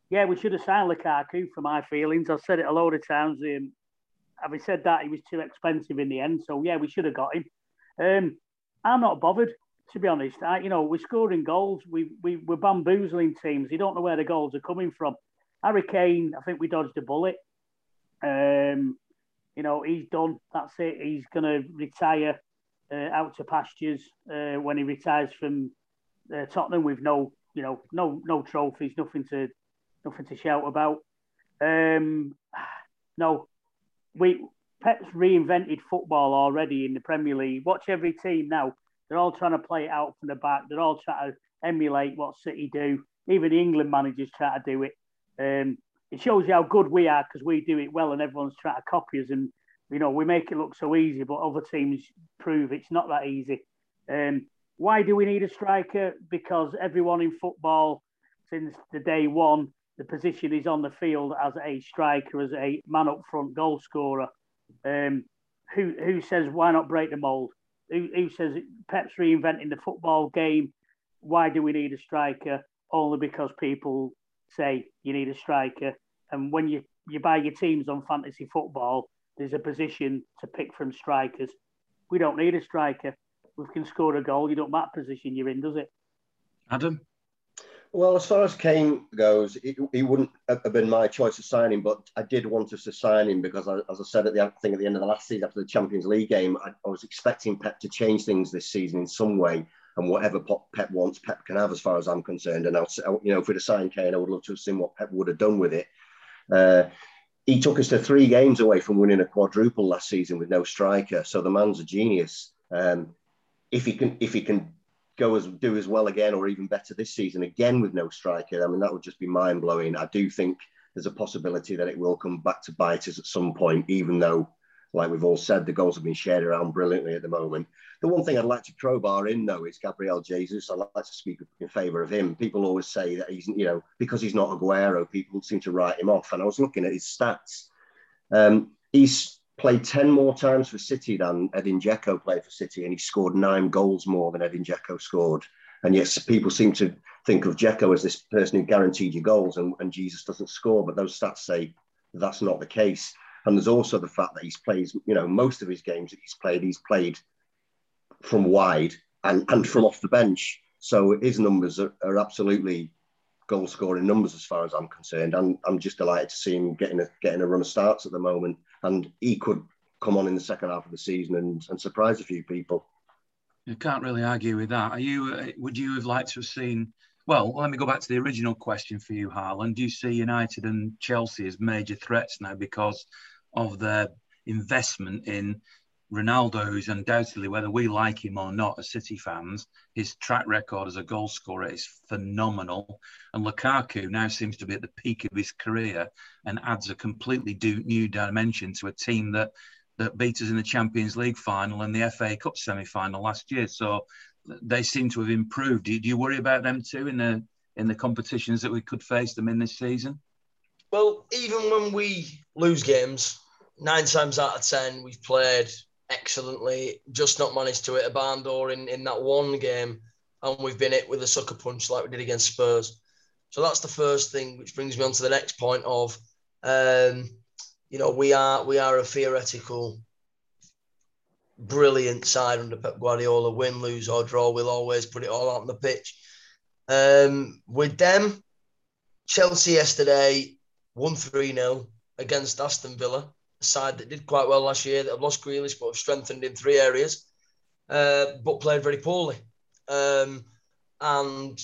yeah, we should have signed Lukaku for my feelings. I've said it a load of times. Um, having said that, he was too expensive in the end. So yeah, we should have got him. Um, I'm not bothered to be honest. I, you know, we're scoring goals. We we we're bamboozling teams. You don't know where the goals are coming from. Harry Kane, I think we dodged a bullet. Um, you know, he's done. That's it. He's going to retire uh, out to pastures uh, when he retires from uh, Tottenham with no, you know, no no trophies, nothing to nothing to shout about. Um, no, we Pep's reinvented football already in the Premier League. Watch every team now. They're all trying to play it out from the back. They're all trying to emulate what City do. Even the England managers try to do it. Um, it shows you how good we are because we do it well and everyone's trying to copy us. And, you know, we make it look so easy, but other teams prove it's not that easy. Um, why do we need a striker? Because everyone in football, since the day one, the position is on the field as a striker, as a man up front goal scorer. Um, who who says why not break the mold? Who, who says Pep's reinventing the football game? Why do we need a striker? Only because people say you need a striker. And when you, you buy your teams on fantasy football, there's a position to pick from strikers. We don't need a striker. We can score a goal. You don't matter position you're in, does it? Adam? Well, as far as Kane goes, it, wouldn't have been my choice of signing, but I did want us to sign him because, I, as I said at the thing at the end of the last season after the Champions League game, I, I was expecting Pep to change things this season in some way and whatever Pep wants, Pep can have, as far as I'm concerned. And I'll, you know, if we'd have signed Kane, I would love to have seen what Pep would have done with it. Uh, he took us to three games away from winning a quadruple last season with no striker. So the man's a genius. Um, if he can, if he can go as do as well again, or even better this season again with no striker, I mean that would just be mind blowing. I do think there's a possibility that it will come back to bite us at some point, even though like we've all said, the goals have been shared around brilliantly at the moment. The one thing I'd like to crowbar in, though, is Gabriel Jesus. I'd like to speak in favour of him. People always say that he's, you know, because he's not Aguero, people seem to write him off. And I was looking at his stats. Um, he's played 10 more times for City than Edin Dzeko played for City, and he scored nine goals more than Edin Dzeko scored. And yes, people seem to think of Dzeko as this person who guaranteed you goals, and, and Jesus doesn't score. But those stats say that's not the case. And there's also the fact that he's played, you know, most of his games that he's played, he's played from wide and, and from off the bench. So his numbers are, are absolutely goal scoring numbers as far as I'm concerned. And I'm just delighted to see him getting a getting a run of starts at the moment. And he could come on in the second half of the season and, and surprise a few people. You can't really argue with that. Are you? Uh, would you have liked to have seen? Well, let me go back to the original question for you, Harlan. Do you see United and Chelsea as major threats now because of their investment in Ronaldo, who's undoubtedly, whether we like him or not as City fans, his track record as a goal scorer is phenomenal. And Lukaku now seems to be at the peak of his career and adds a completely new dimension to a team that that beat us in the Champions League final and the FA Cup semi-final last year. So they seem to have improved. Do you, do you worry about them too in the in the competitions that we could face them in this season? Well, even when we lose games, nine times out of ten, we've played excellently, just not managed to hit a barn door in, in that one game. And we've been hit with a sucker punch like we did against Spurs. So that's the first thing, which brings me on to the next point of, um, you know, we are we are a theoretical brilliant side under Pep Guardiola. Win, lose or draw, we'll always put it all out on the pitch. Um, with them, Chelsea yesterday won 3 0 against Aston Villa, side that did quite well last year, that have lost Grealish but have strengthened in three areas, uh, but played very poorly. Um, and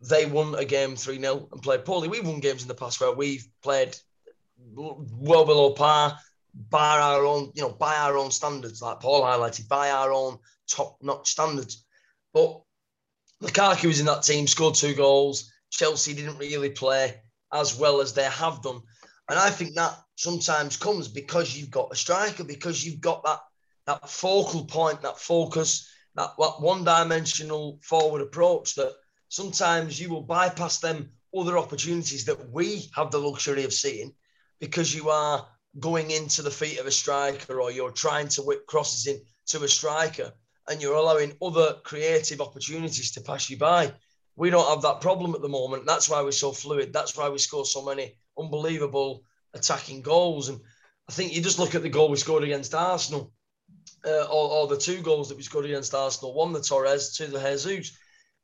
they won a game 3 0 and played poorly. We've won games in the past where we've played well below par by our own, you know, by our own standards, like Paul highlighted, by our own top notch standards. But Lukaku was in that team, scored two goals. Chelsea didn't really play as well as they have done. And I think that sometimes comes because you've got a striker, because you've got that that focal point, that focus, that, that one-dimensional forward approach that sometimes you will bypass them other opportunities that we have the luxury of seeing because you are going into the feet of a striker or you're trying to whip crosses in to a striker and you're allowing other creative opportunities to pass you by. We don't have that problem at the moment. That's why we're so fluid. That's why we score so many unbelievable attacking goals. And I think you just look at the goal we scored against Arsenal, uh, or, or, the two goals that we scored against Arsenal one the Torres, two the Jesus.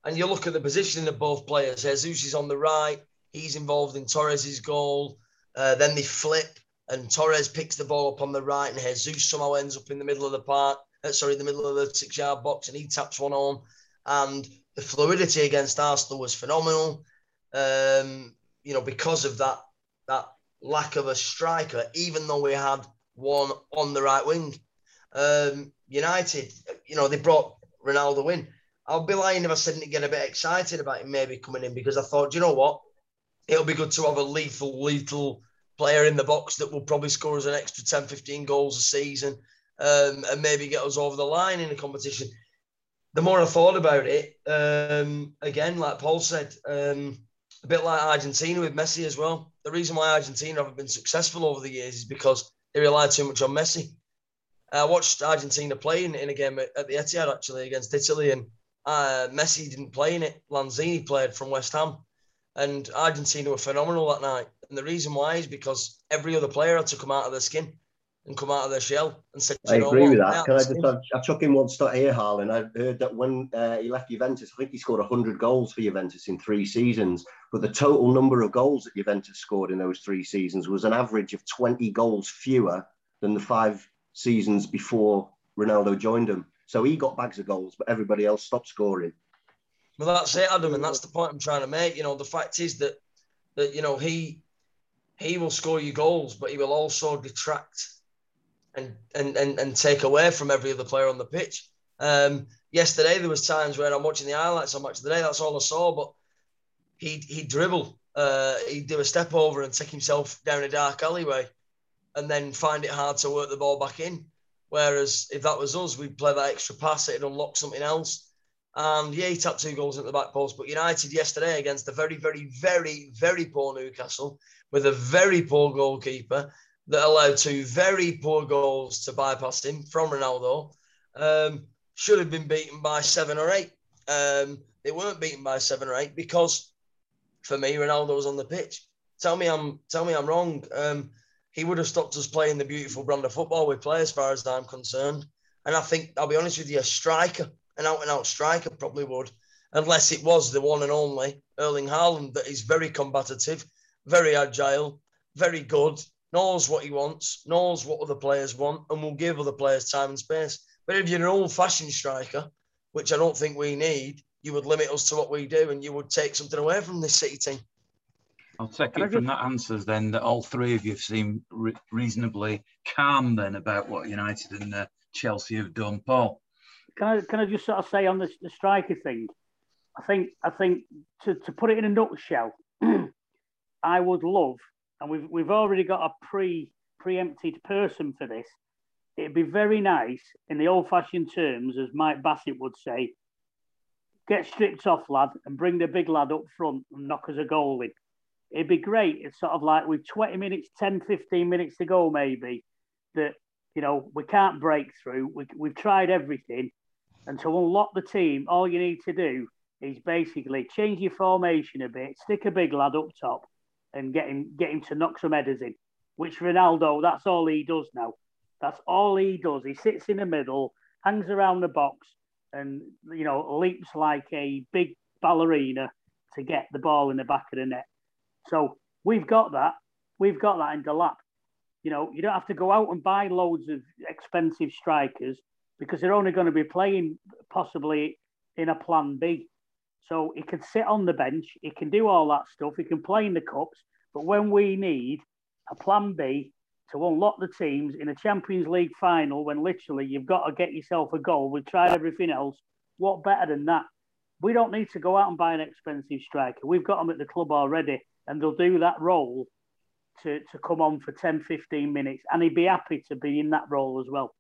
And you look at the positioning of both players. Jesus is on the right, he's involved in Torres's goal. Uh, then they flip, and Torres picks the ball up on the right, and Jesus somehow ends up in the middle of the park. Uh, sorry, the middle of the six-yard box, and he taps one on. And the fluidity against Arsenal was phenomenal. Um, you know, because of that that lack of a striker, even though we had one on the right wing. Um, United, you know, they brought Ronaldo in. I'll be lying if I said didn't get a bit excited about him maybe coming in because I thought, you know what, it'll be good to have a lethal, lethal player in the box that will probably score us an extra 10, 15 goals a season um, and maybe get us over the line in a competition. The more I thought about it, um, again, like Paul said, um, a bit like Argentina with Messi as well. The reason why Argentina haven't been successful over the years is because they rely too much on Messi. I watched Argentina playing in a game at the Etihad actually against Italy, and uh, Messi didn't play in it. Lanzini played from West Ham, and Argentina were phenomenal that night. And the reason why is because every other player had to come out of their skin and come out of their shell and said, I agree with that. Can I just I, I chuck in one stat here, Harlan? I heard that when uh, he left Juventus, I think he scored 100 goals for Juventus in three seasons. But the total number of goals that Juventus scored in those three seasons was an average of 20 goals fewer than the five seasons before Ronaldo joined them. So he got bags of goals, but everybody else stopped scoring. Well, that's it, Adam, and that's the point I'm trying to make. You know, the fact is that that you know he he will score you goals, but he will also detract and and and, and take away from every other player on the pitch. Um, yesterday there was times where I'm watching the highlights on match of the day. That's all I saw, but he he dribble, uh, he'd do a step over and take himself down a dark alleyway, and then find it hard to work the ball back in. Whereas if that was us, we'd play that extra pass, it'd unlock something else. And yeah, he tapped two goals at the back post. But United yesterday against a very, very, very, very poor Newcastle with a very poor goalkeeper that allowed two very poor goals to bypass him from Ronaldo. Um, should have been beaten by seven or eight. Um, they weren't beaten by seven or eight because, for me, Ronaldo was on the pitch. Tell me I'm tell me I'm wrong. Um, he would have stopped us playing the beautiful brand of football we play, as far as I'm concerned. And I think I'll be honest with you, a striker, an out and out striker, probably would, unless it was the one and only Erling Haaland that is very combative, very agile, very good, knows what he wants, knows what other players want, and will give other players time and space. But if you're an old fashioned striker, which I don't think we need, you would limit us to what we do and you would take something away from this City team. I'll take it from that answers then that all three of you seem re- reasonably calm then about what United and uh, Chelsea have done. Paul, can I can I just sort of say on the, the striker thing? I think I think to, to put it in a nutshell, I would love and we've we've already got a pre preempted person for this. It'd be very nice in the old-fashioned terms, as Mike Bassett would say, get stripped off, lad, and bring the big lad up front and knock us a goal in. It'd be great. It's sort of like with 20 minutes, 10, 15 minutes to go, maybe, that, you know, we can't break through. We, we've tried everything. And to unlock the team, all you need to do is basically change your formation a bit, stick a big lad up top, and get him get him to knock some headers in. Which Ronaldo, that's all he does now. That's all he does. He sits in the middle hangs around the box and you know leaps like a big ballerina to get the ball in the back of the net. So we've got that. We've got that in the lap. You know, you don't have to go out and buy loads of expensive strikers because they're only going to be playing possibly in a plan B. So he can sit on the bench, he can do all that stuff, he can play in the cups. But when we need a plan B to unlock the teams in a Champions League final, when literally you've got to get yourself a goal, we've tried everything else. What better than that? We don't need to go out and buy an expensive striker. We've got them at the club already, and they'll do that role to, to come on for 10, 15 minutes. And he'd be happy to be in that role as well.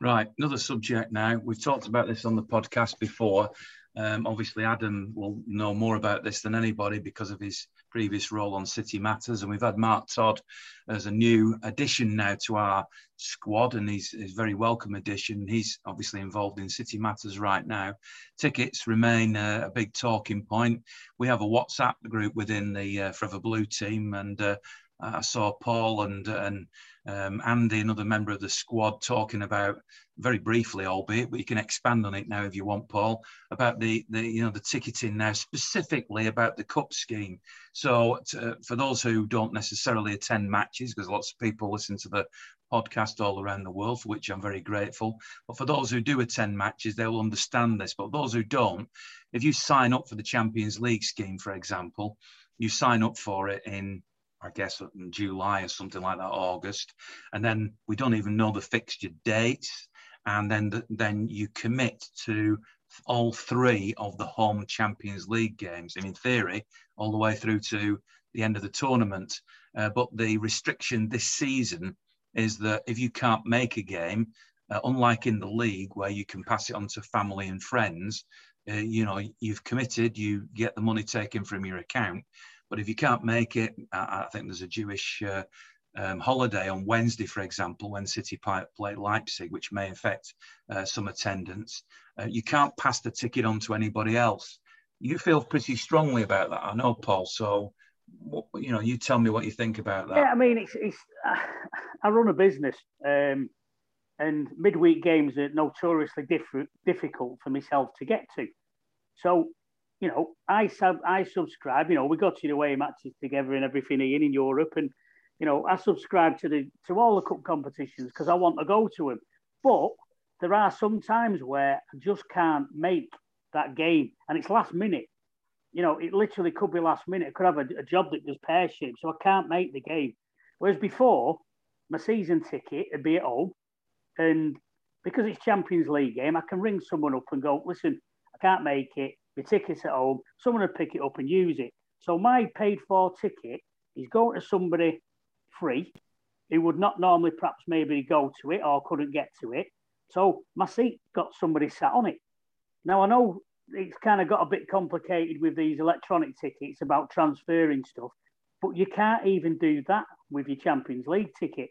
Right, another subject now. We've talked about this on the podcast before. Um, obviously, Adam will know more about this than anybody because of his previous role on City Matters. And we've had Mark Todd as a new addition now to our squad, and he's, a very welcome addition. He's obviously involved in City Matters right now. Tickets remain a, a big talking point. We have a WhatsApp group within the uh, Forever Blue team, and uh, I saw Paul and and um, Andy, another member of the squad, talking about very briefly, albeit, but you can expand on it now if you want, Paul, about the the you know the ticketing now, specifically about the cup scheme. So to, for those who don't necessarily attend matches, because lots of people listen to the podcast all around the world, for which I'm very grateful. But for those who do attend matches, they will understand this. But those who don't, if you sign up for the Champions League scheme, for example, you sign up for it in I guess in July or something like that, August, and then we don't even know the fixture dates, and then the, then you commit to all three of the home Champions League games, and in theory, all the way through to the end of the tournament. Uh, but the restriction this season is that if you can't make a game, uh, unlike in the league where you can pass it on to family and friends, uh, you know you've committed, you get the money taken from your account. But if you can't make it, I, I think there's a Jewish uh, um, holiday on Wednesday, for example, when City play Leipzig, which may affect uh, some attendance. Uh, you can't pass the ticket on to anybody else. You feel pretty strongly about that, I know, Paul. So, you know, you tell me what you think about that. Yeah, I mean, it's, it's I run a business, um, and midweek games are notoriously diff- difficult for myself to get to. So you know, I sub I subscribe. You know, we got to the away matches together and everything in in Europe, and you know, I subscribe to the to all the cup competitions because I want to go to them. But there are some times where I just can't make that game, and it's last minute. You know, it literally could be last minute. I could have a, a job that does pear shaped, so I can't make the game. Whereas before, my season ticket would be at home, and because it's Champions League game, I can ring someone up and go, listen, I can't make it my ticket's at home, someone would pick it up and use it. So my paid for ticket is going to somebody free who would not normally perhaps maybe go to it or couldn't get to it. So my seat got somebody sat on it. Now I know it's kind of got a bit complicated with these electronic tickets about transferring stuff, but you can't even do that with your Champions League ticket.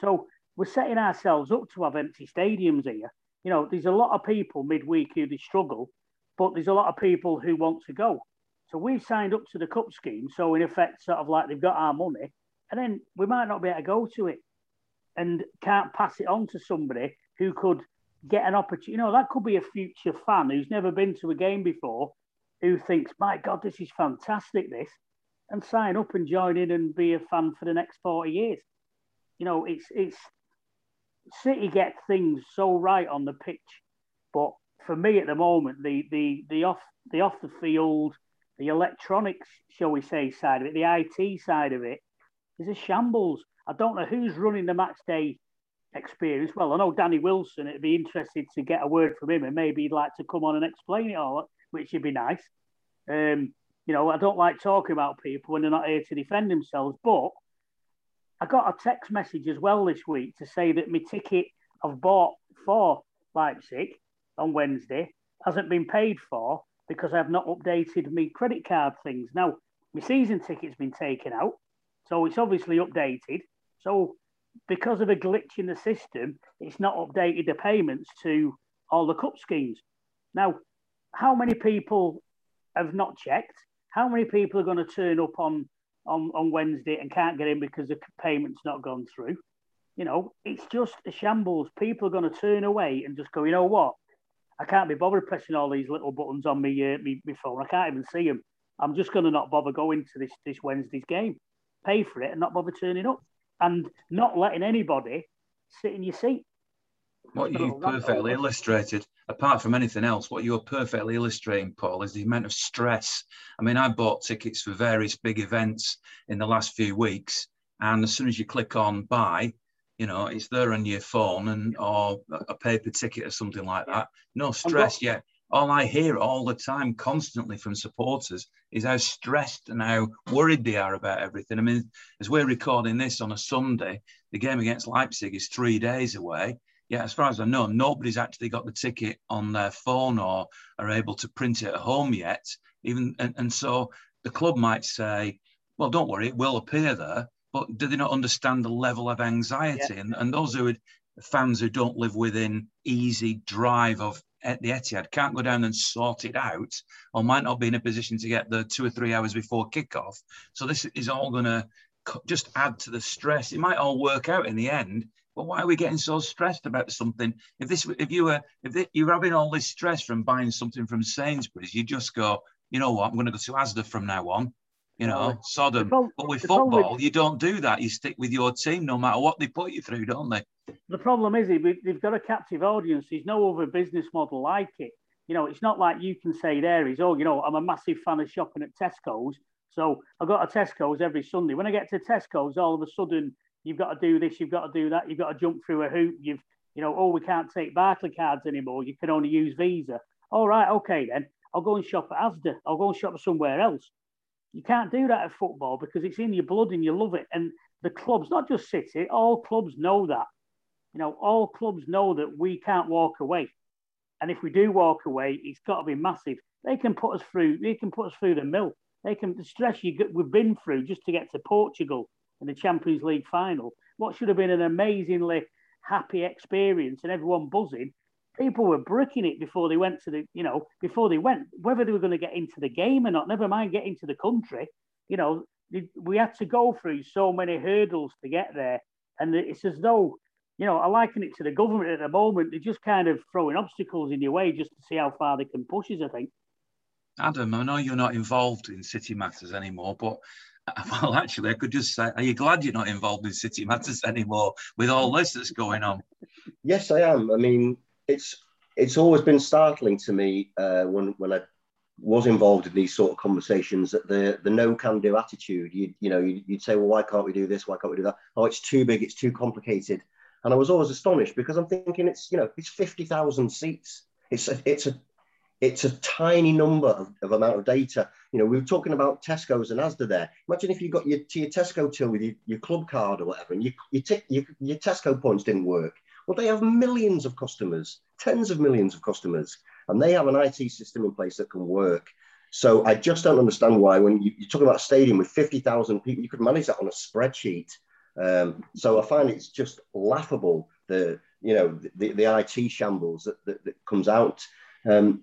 So we're setting ourselves up to have empty stadiums here. You know, there's a lot of people midweek who they struggle but there's a lot of people who want to go. So we've signed up to the cup scheme. So in effect, sort of like they've got our money, and then we might not be able to go to it, and can't pass it on to somebody who could get an opportunity. You know, that could be a future fan who's never been to a game before, who thinks, "My God, this is fantastic!" This, and sign up and join in and be a fan for the next forty years. You know, it's it's City get things so right on the pitch, but for me at the moment, the the the off the off the field, the electronics, shall we say, side of it, the IT side of it, is a shambles. I don't know who's running the match day experience. Well, I know Danny Wilson. It'd be interested to get a word from him, and maybe he'd like to come on and explain it all, which would be nice. Um, you know, I don't like talking about people when they're not here to defend themselves, but I got a text message as well this week to say that my ticket I've bought for Leipzig on Wednesday hasn't been paid for because I've not updated my credit card things. Now, my season ticket's been taken out, so it's obviously updated. So, because of a glitch in the system, it's not updated the payments to all the cup schemes. Now, how many people have not checked? How many people are going to turn up on, on, on Wednesday and can't get in because the payment's not gone through? You know, it's just a shambles. People are going to turn away and just go, you know what? I can't be bothered pressing all these little buttons on me, uh, me, me phone. I can't even see them. I'm just going to not bother going to this this Wednesday's game, pay for it, and not bother turning up, and not letting anybody sit in your seat. What you've perfectly illustrated, apart from anything else, what you're perfectly illustrating, Paul, is the amount of stress. I mean, I bought tickets for various big events in the last few weeks, and as soon as you click on buy, you know, it's there on your phone and or a paper ticket or something like that. No stress yet. All I hear all the time, constantly from supporters, is how stressed and how worried they are about everything. I mean, as we're recording this on a Sunday, the game against Leipzig is three days away yeah, as far as I know, nobody's actually got the ticket on their phone or are able to print it at home yet. Even and, and so the club might say, well, don't worry, it will appear there. But do they not understand the level of anxiety? Yeah. And, and those who would, fans who don't live within easy drive of the Etihad can't go down and sort it out, or might not be in a position to get there two or three hours before kickoff. So this is all going to just add to the stress. It might all work out in the end, but why are we getting so stressed about something? If this, if you were, if you're having all this stress from buying something from Sainsbury's, you just go, you know what, I'm going to go to Asda from now on. You know, oh. Sodom. Problem, but with football, with, you don't do that. You stick with your team no matter what they put you through, don't they? The problem is they've got a captive audience. There's no other business model like it. You know, it's not like you can say there is, oh, you know, I'm a massive fan of shopping at Tesco's. So I go to Tesco's every Sunday. When I get to Tesco's, all of a sudden you've got to do this, you've got to do that, you've got to jump through a hoop. You've, you know, oh, we can't take Barclay cards anymore. You can only use Visa. All right, okay then. I'll go and shop at Asda. I'll go and shop somewhere else. You can't do that at football because it's in your blood and you love it. And the clubs, not just City, all clubs know that. You know, all clubs know that we can't walk away. And if we do walk away, it's got to be massive. They can put us through. They can put us through the mill. They can the stress you we've been through just to get to Portugal in the Champions League final. What should have been an amazingly happy experience and everyone buzzing. People were bricking it before they went to the, you know, before they went, whether they were going to get into the game or not, never mind get into the country. You know, we had to go through so many hurdles to get there. And it's as though, you know, I liken it to the government at the moment. They're just kind of throwing obstacles in your way just to see how far they can push us, I think. Adam, I know you're not involved in city matters anymore, but uh, Well, actually, I could just say, are you glad you're not involved in city matters anymore with all this that's going on? Yes, I am. I mean, it's it's always been startling to me uh, when when I was involved in these sort of conversations that the the no can do attitude. You you know you'd, you'd say, well, why can't we do this? Why can't we do that? Oh, it's too big. It's too complicated. And I was always astonished because I'm thinking it's you know it's fifty thousand seats. It's a, it's a it's a tiny number of, of, amount of data. You know, we were talking about Tesco's and Asda there. Imagine if you got your, to your Tesco till with your, your club card or whatever, and you, your, your Tesco points didn't work. Well, they have millions of customers, tens of millions of customers, and they have an IT system in place that can work. So I just don't understand why, when you, you talk about a stadium with 50,000 people, you could manage that on a spreadsheet. Um, so I find it's just laughable the you know the, the IT shambles that, that, that comes out. Um,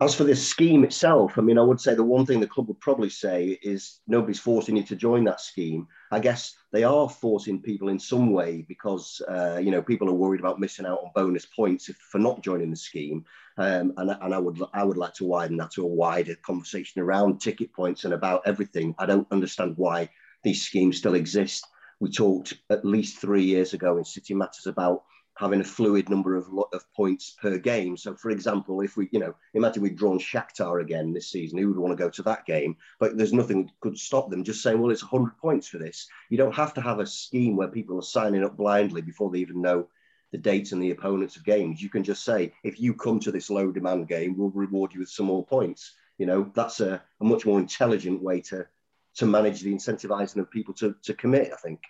as for this scheme itself, I mean, I would say the one thing the club would probably say is nobody's forcing you to join that scheme. I guess they are forcing people in some way because, uh, you know, people are worried about missing out on bonus points if, for not joining the scheme. Um, and, and I would I would like to widen that to a wider conversation around ticket points and about everything. I don't understand why these schemes still exist. We talked at least three years ago in City Matters about having a fluid number of of points per game. So, for example, if we, you know, imagine we'd drawn Shakhtar again this season, who would want to go to that game? But there's nothing could stop them just saying, well, it's 100 points for this. You don't have to have a scheme where people are signing up blindly before they even know the dates and the opponents of games. You can just say, if you come to this low demand game, we'll reward you with some more points. You know, that's a, a much more intelligent way to to manage the incentivizing of people to, to commit, I think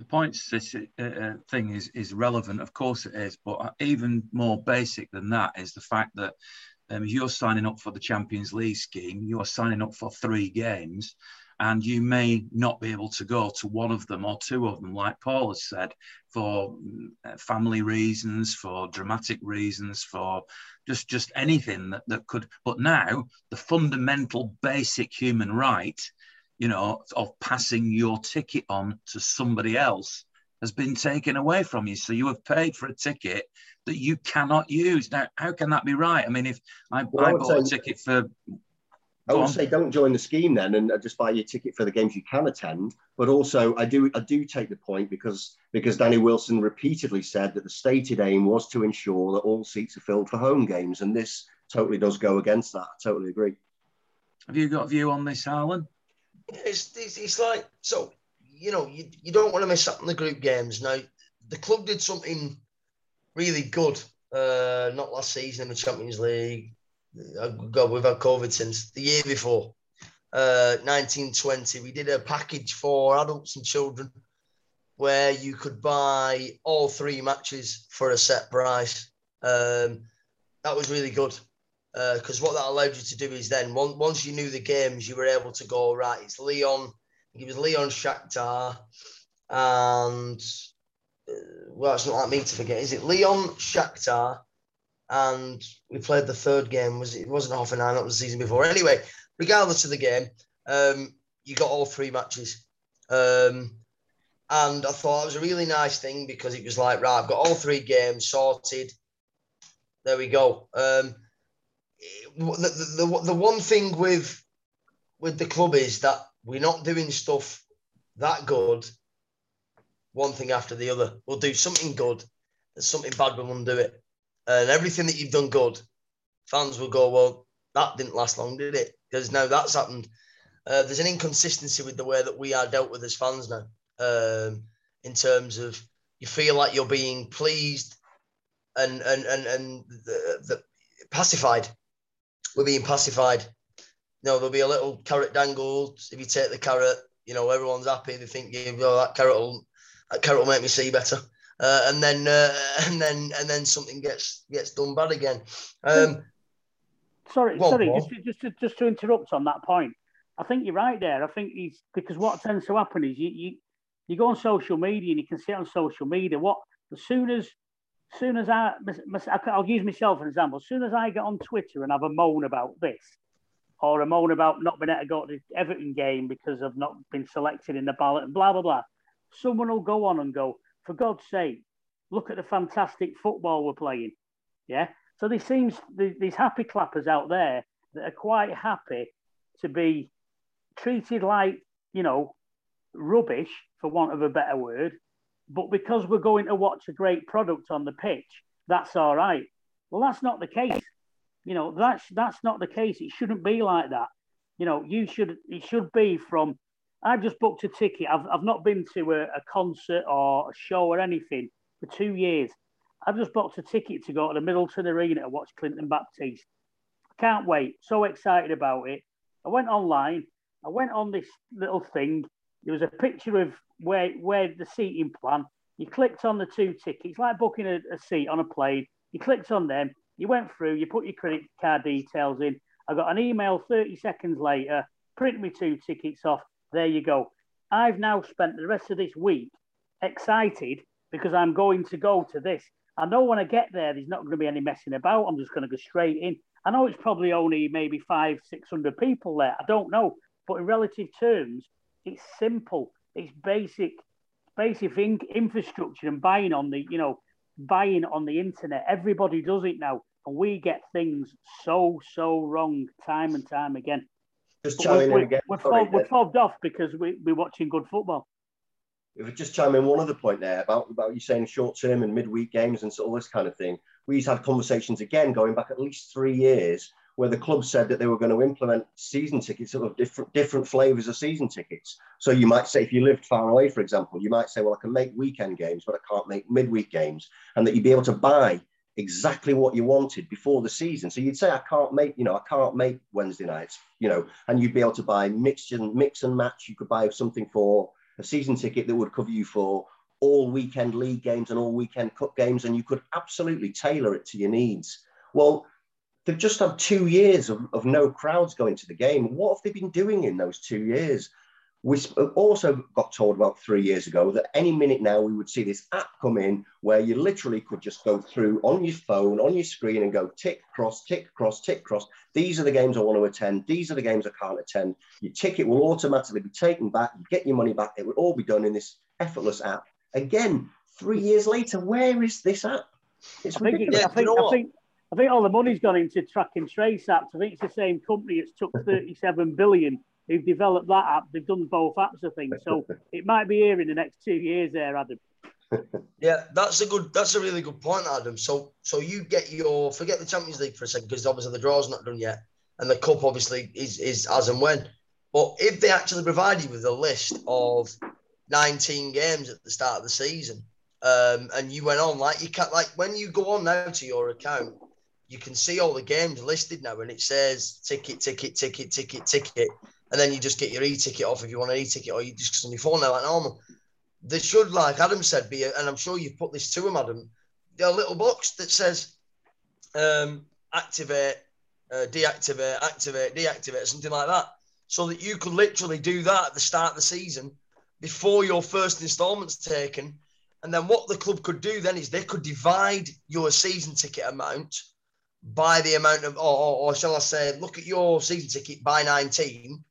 the points this uh, uh, thing is is relevant, of course it is, but even more basic than that is the fact that um, you're signing up for the Champions League scheme, you're signing up for three games, and you may not be able to go to one of them or two of them, like Paul has said, for uh, family reasons, for dramatic reasons, for just just anything that, that could. But now the fundamental, basic human right you know, of passing your ticket on to somebody else has been taken away from you. So you have paid for a ticket that you cannot use. Now, how can that be right? I mean, if I, well, I, I bought say, a ticket for I would say don't join the scheme then and uh, just buy your ticket for the games you can attend. But also, I do I do take the point because because Danny Wilson repeatedly said that the stated aim was to ensure that all seats are filled for home games, and this totally does go against that. I totally agree. Have you got a view on this, Alan? It's, it's, it's like so you know you, you don't want to miss out on the group games. Now the club did something really good. Uh, not last season in the Champions League God, we've had COVID since the year before, uh, 1920. We did a package for adults and children where you could buy all three matches for a set price. Um, that was really good because uh, what that allowed you to do is then once, once you knew the games, you were able to go right. It's Lyon. It was Lyon Shakhtar, and uh, well, it's not like me to forget. Is it Lyon Shakhtar? and we played the third game. Was it wasn't half an hour? That was the season before. Anyway, regardless of the game, um, you got all three matches, um, and I thought it was a really nice thing because it was like right, I've got all three games sorted. There we go. Um, the, the, the, one thing with with the club is that we're not doing stuff that good. One thing after the other. We'll do something good, and something bad. We won't do it and everything that you've done good, fans will go, well, that didn't last long, did it? Because now that's happened. Uh, there's an inconsistency with the way that we are dealt with as fans now, um, in terms of you feel like you're being pleased and and and and the, the pacified. We're being pacified. You know, there'll be a little carrot dangled. If you take the carrot, you know, everyone's happy. They think, you know, that carrot will that carrot will make me see better uh, and then uh, and then and then something gets gets done bad again. Um, sorry, sorry, just, just to, just to interrupt on that point. I think you're right there. I think he's because what tends to happen is you you, you go on social media and you can see on social media what as soon as soon as I I'll use myself for an example. As soon as I get on Twitter and have a moan about this, or a moan about not being able to go to the Everton game because I've not been selected in the ballot and blah blah blah, someone will go on and go, for God's sake, look at the fantastic football we're playing. Yeah. So there seems these happy clappers out there that are quite happy to be treated like, you know, rubbish, for want of a better word. But because we're going to watch a great product on the pitch, that's all right. Well, that's not the case. You know, that's that's not the case. It shouldn't be like that. You know, you should it should be from I've just booked a ticket. I've, I've not been to a, a concert or a show or anything for two years. I've just booked a ticket to go to the Middleton Arena to watch Clinton Baptiste. Can't wait. So excited about it. I went online. I went on this little thing. There was a picture of where where the seating plan. You clicked on the two tickets, like booking a, a seat on a plane. You clicked on them. You went through. You put your credit card details in. I got an email 30 seconds later. Print me two tickets off there you go. I've now spent the rest of this week excited because I'm going to go to this. I know when I get there, there's not going to be any messing about. I'm just going to go straight in. I know it's probably only maybe five, six hundred people there. I don't know, but in relative terms, it's simple. It's basic, basic in- infrastructure and buying on the, you know, buying on the internet. Everybody does it now, and we get things so so wrong time and time again. Just chime in again. We're, Sorry, fob, we're fobbed off because we, we're watching good football. If I just chime in one other point there about, about you saying short term and midweek games and all this kind of thing. We've had conversations again going back at least three years where the club said that they were going to implement season tickets sort of different different flavors of season tickets. So you might say if you lived far away, for example, you might say, well, I can make weekend games, but I can't make midweek games, and that you'd be able to buy exactly what you wanted before the season. So you'd say, I can't make, you know, I can't make Wednesday nights, you know, and you'd be able to buy mix and mix and match. You could buy something for a season ticket that would cover you for all weekend league games and all weekend cup games, and you could absolutely tailor it to your needs. Well, they've just had two years of, of no crowds going to the game. What have they been doing in those two years? We also got told about three years ago that any minute now we would see this app come in where you literally could just go through on your phone, on your screen, and go tick, cross, tick, cross, tick, cross. These are the games I want to attend. These are the games I can't attend. Your ticket will automatically be taken back. You get your money back. It will all be done in this effortless app. Again, three years later, where is this app? It's I think, I, think, I, think, I think all the money's gone into track and trace apps. I think it's the same company that's took 37 billion who've developed that app. They've done both apps, I think. So it might be here in the next two years there, Adam. yeah, that's a good that's a really good point, Adam. So so you get your forget the Champions League for a second because obviously the draw's not done yet. And the cup obviously is is as and when. But if they actually provide you with a list of 19 games at the start of the season, um, and you went on like you can't like when you go on now to your account, you can see all the games listed now, and it says ticket, ticket, ticket, ticket, ticket, and then you just get your e-ticket off if you want an e-ticket, or you just on your phone now like normal. There should, like Adam said, be, a, and I'm sure you've put this to him, Adam, a little box that says um, activate, uh, deactivate, activate, deactivate, something like that, so that you could literally do that at the start of the season before your first instalment's taken. And then what the club could do then is they could divide your season ticket amount by the amount of, or, or, or shall I say, look at your season ticket by 19,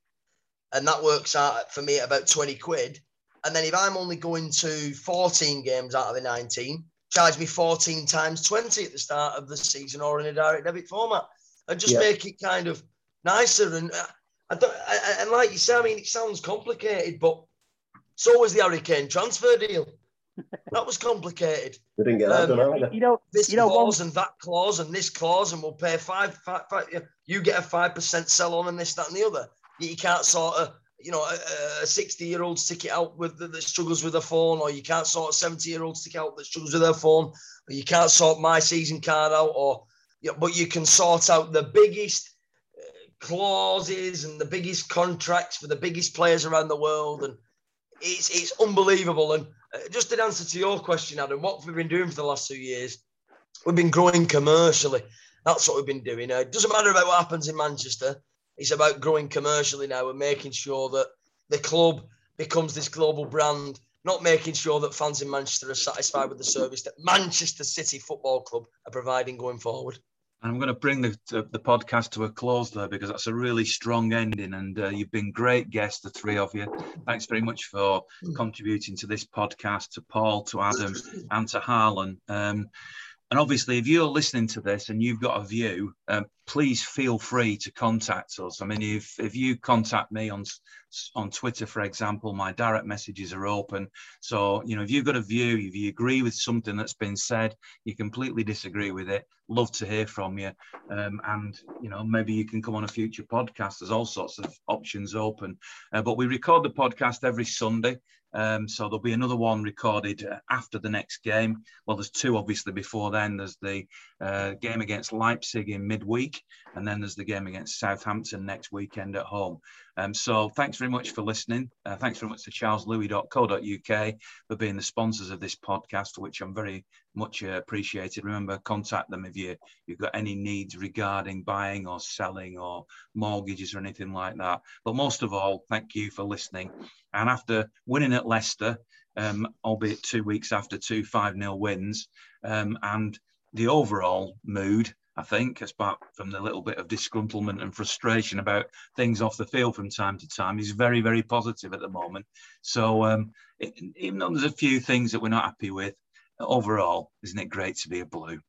and that works out for me at about 20 quid. And then if I'm only going to 14 games out of the 19, charge me 14 times 20 at the start of the season or in a direct debit format and just yeah. make it kind of nicer. And uh, I don't, I, and like you say, I mean, it sounds complicated, but so was the Harry Kane transfer deal. That was complicated. We didn't get that um, done either. You know, this you know, clause one... and that clause and this clause, and we'll pay five, five, five you get a five percent sell on and this, that, and the other. You can't sort of, you know, a 60 year old stick it out with that struggles with a phone, or you can't sort a 70 year old stick out that struggles with their phone, or you can't sort my season card out, or you know, but you can sort out the biggest uh, clauses and the biggest contracts for the biggest players around the world, and it's it's unbelievable. And uh, just in answer to your question, Adam, what we've been doing for the last two years? We've been growing commercially. That's what we've been doing. Uh, it doesn't matter about what happens in Manchester. It's about growing commercially now and making sure that the club becomes this global brand, not making sure that fans in Manchester are satisfied with the service that Manchester City Football Club are providing going forward. I'm going to bring the, the podcast to a close there because that's a really strong ending. And uh, you've been great guests, the three of you. Thanks very much for contributing to this podcast, to Paul, to Adam, and to Harlan. Um, and obviously, if you're listening to this and you've got a view, um, please feel free to contact us. I mean, if if you contact me on on Twitter, for example, my direct messages are open. So you know, if you've got a view, if you agree with something that's been said, you completely disagree with it, love to hear from you. Um, and you know, maybe you can come on a future podcast. There's all sorts of options open. Uh, but we record the podcast every Sunday. Um, so there'll be another one recorded uh, after the next game. Well, there's two obviously before then. There's the uh, game against Leipzig in midweek, and then there's the game against Southampton next weekend at home. Um, so thanks very much for listening. Uh, thanks very much to charleslewis.co.uk for being the sponsors of this podcast, which I'm very much uh, appreciated. Remember, contact them if you, you've got any needs regarding buying or selling or mortgages or anything like that. But most of all, thank you for listening. And after winning at Leicester, um, albeit two weeks after two 5 0 wins, um, and the overall mood, I think, apart from the little bit of disgruntlement and frustration about things off the field from time to time, is very, very positive at the moment. So, um, it, even though there's a few things that we're not happy with, overall, isn't it great to be a blue?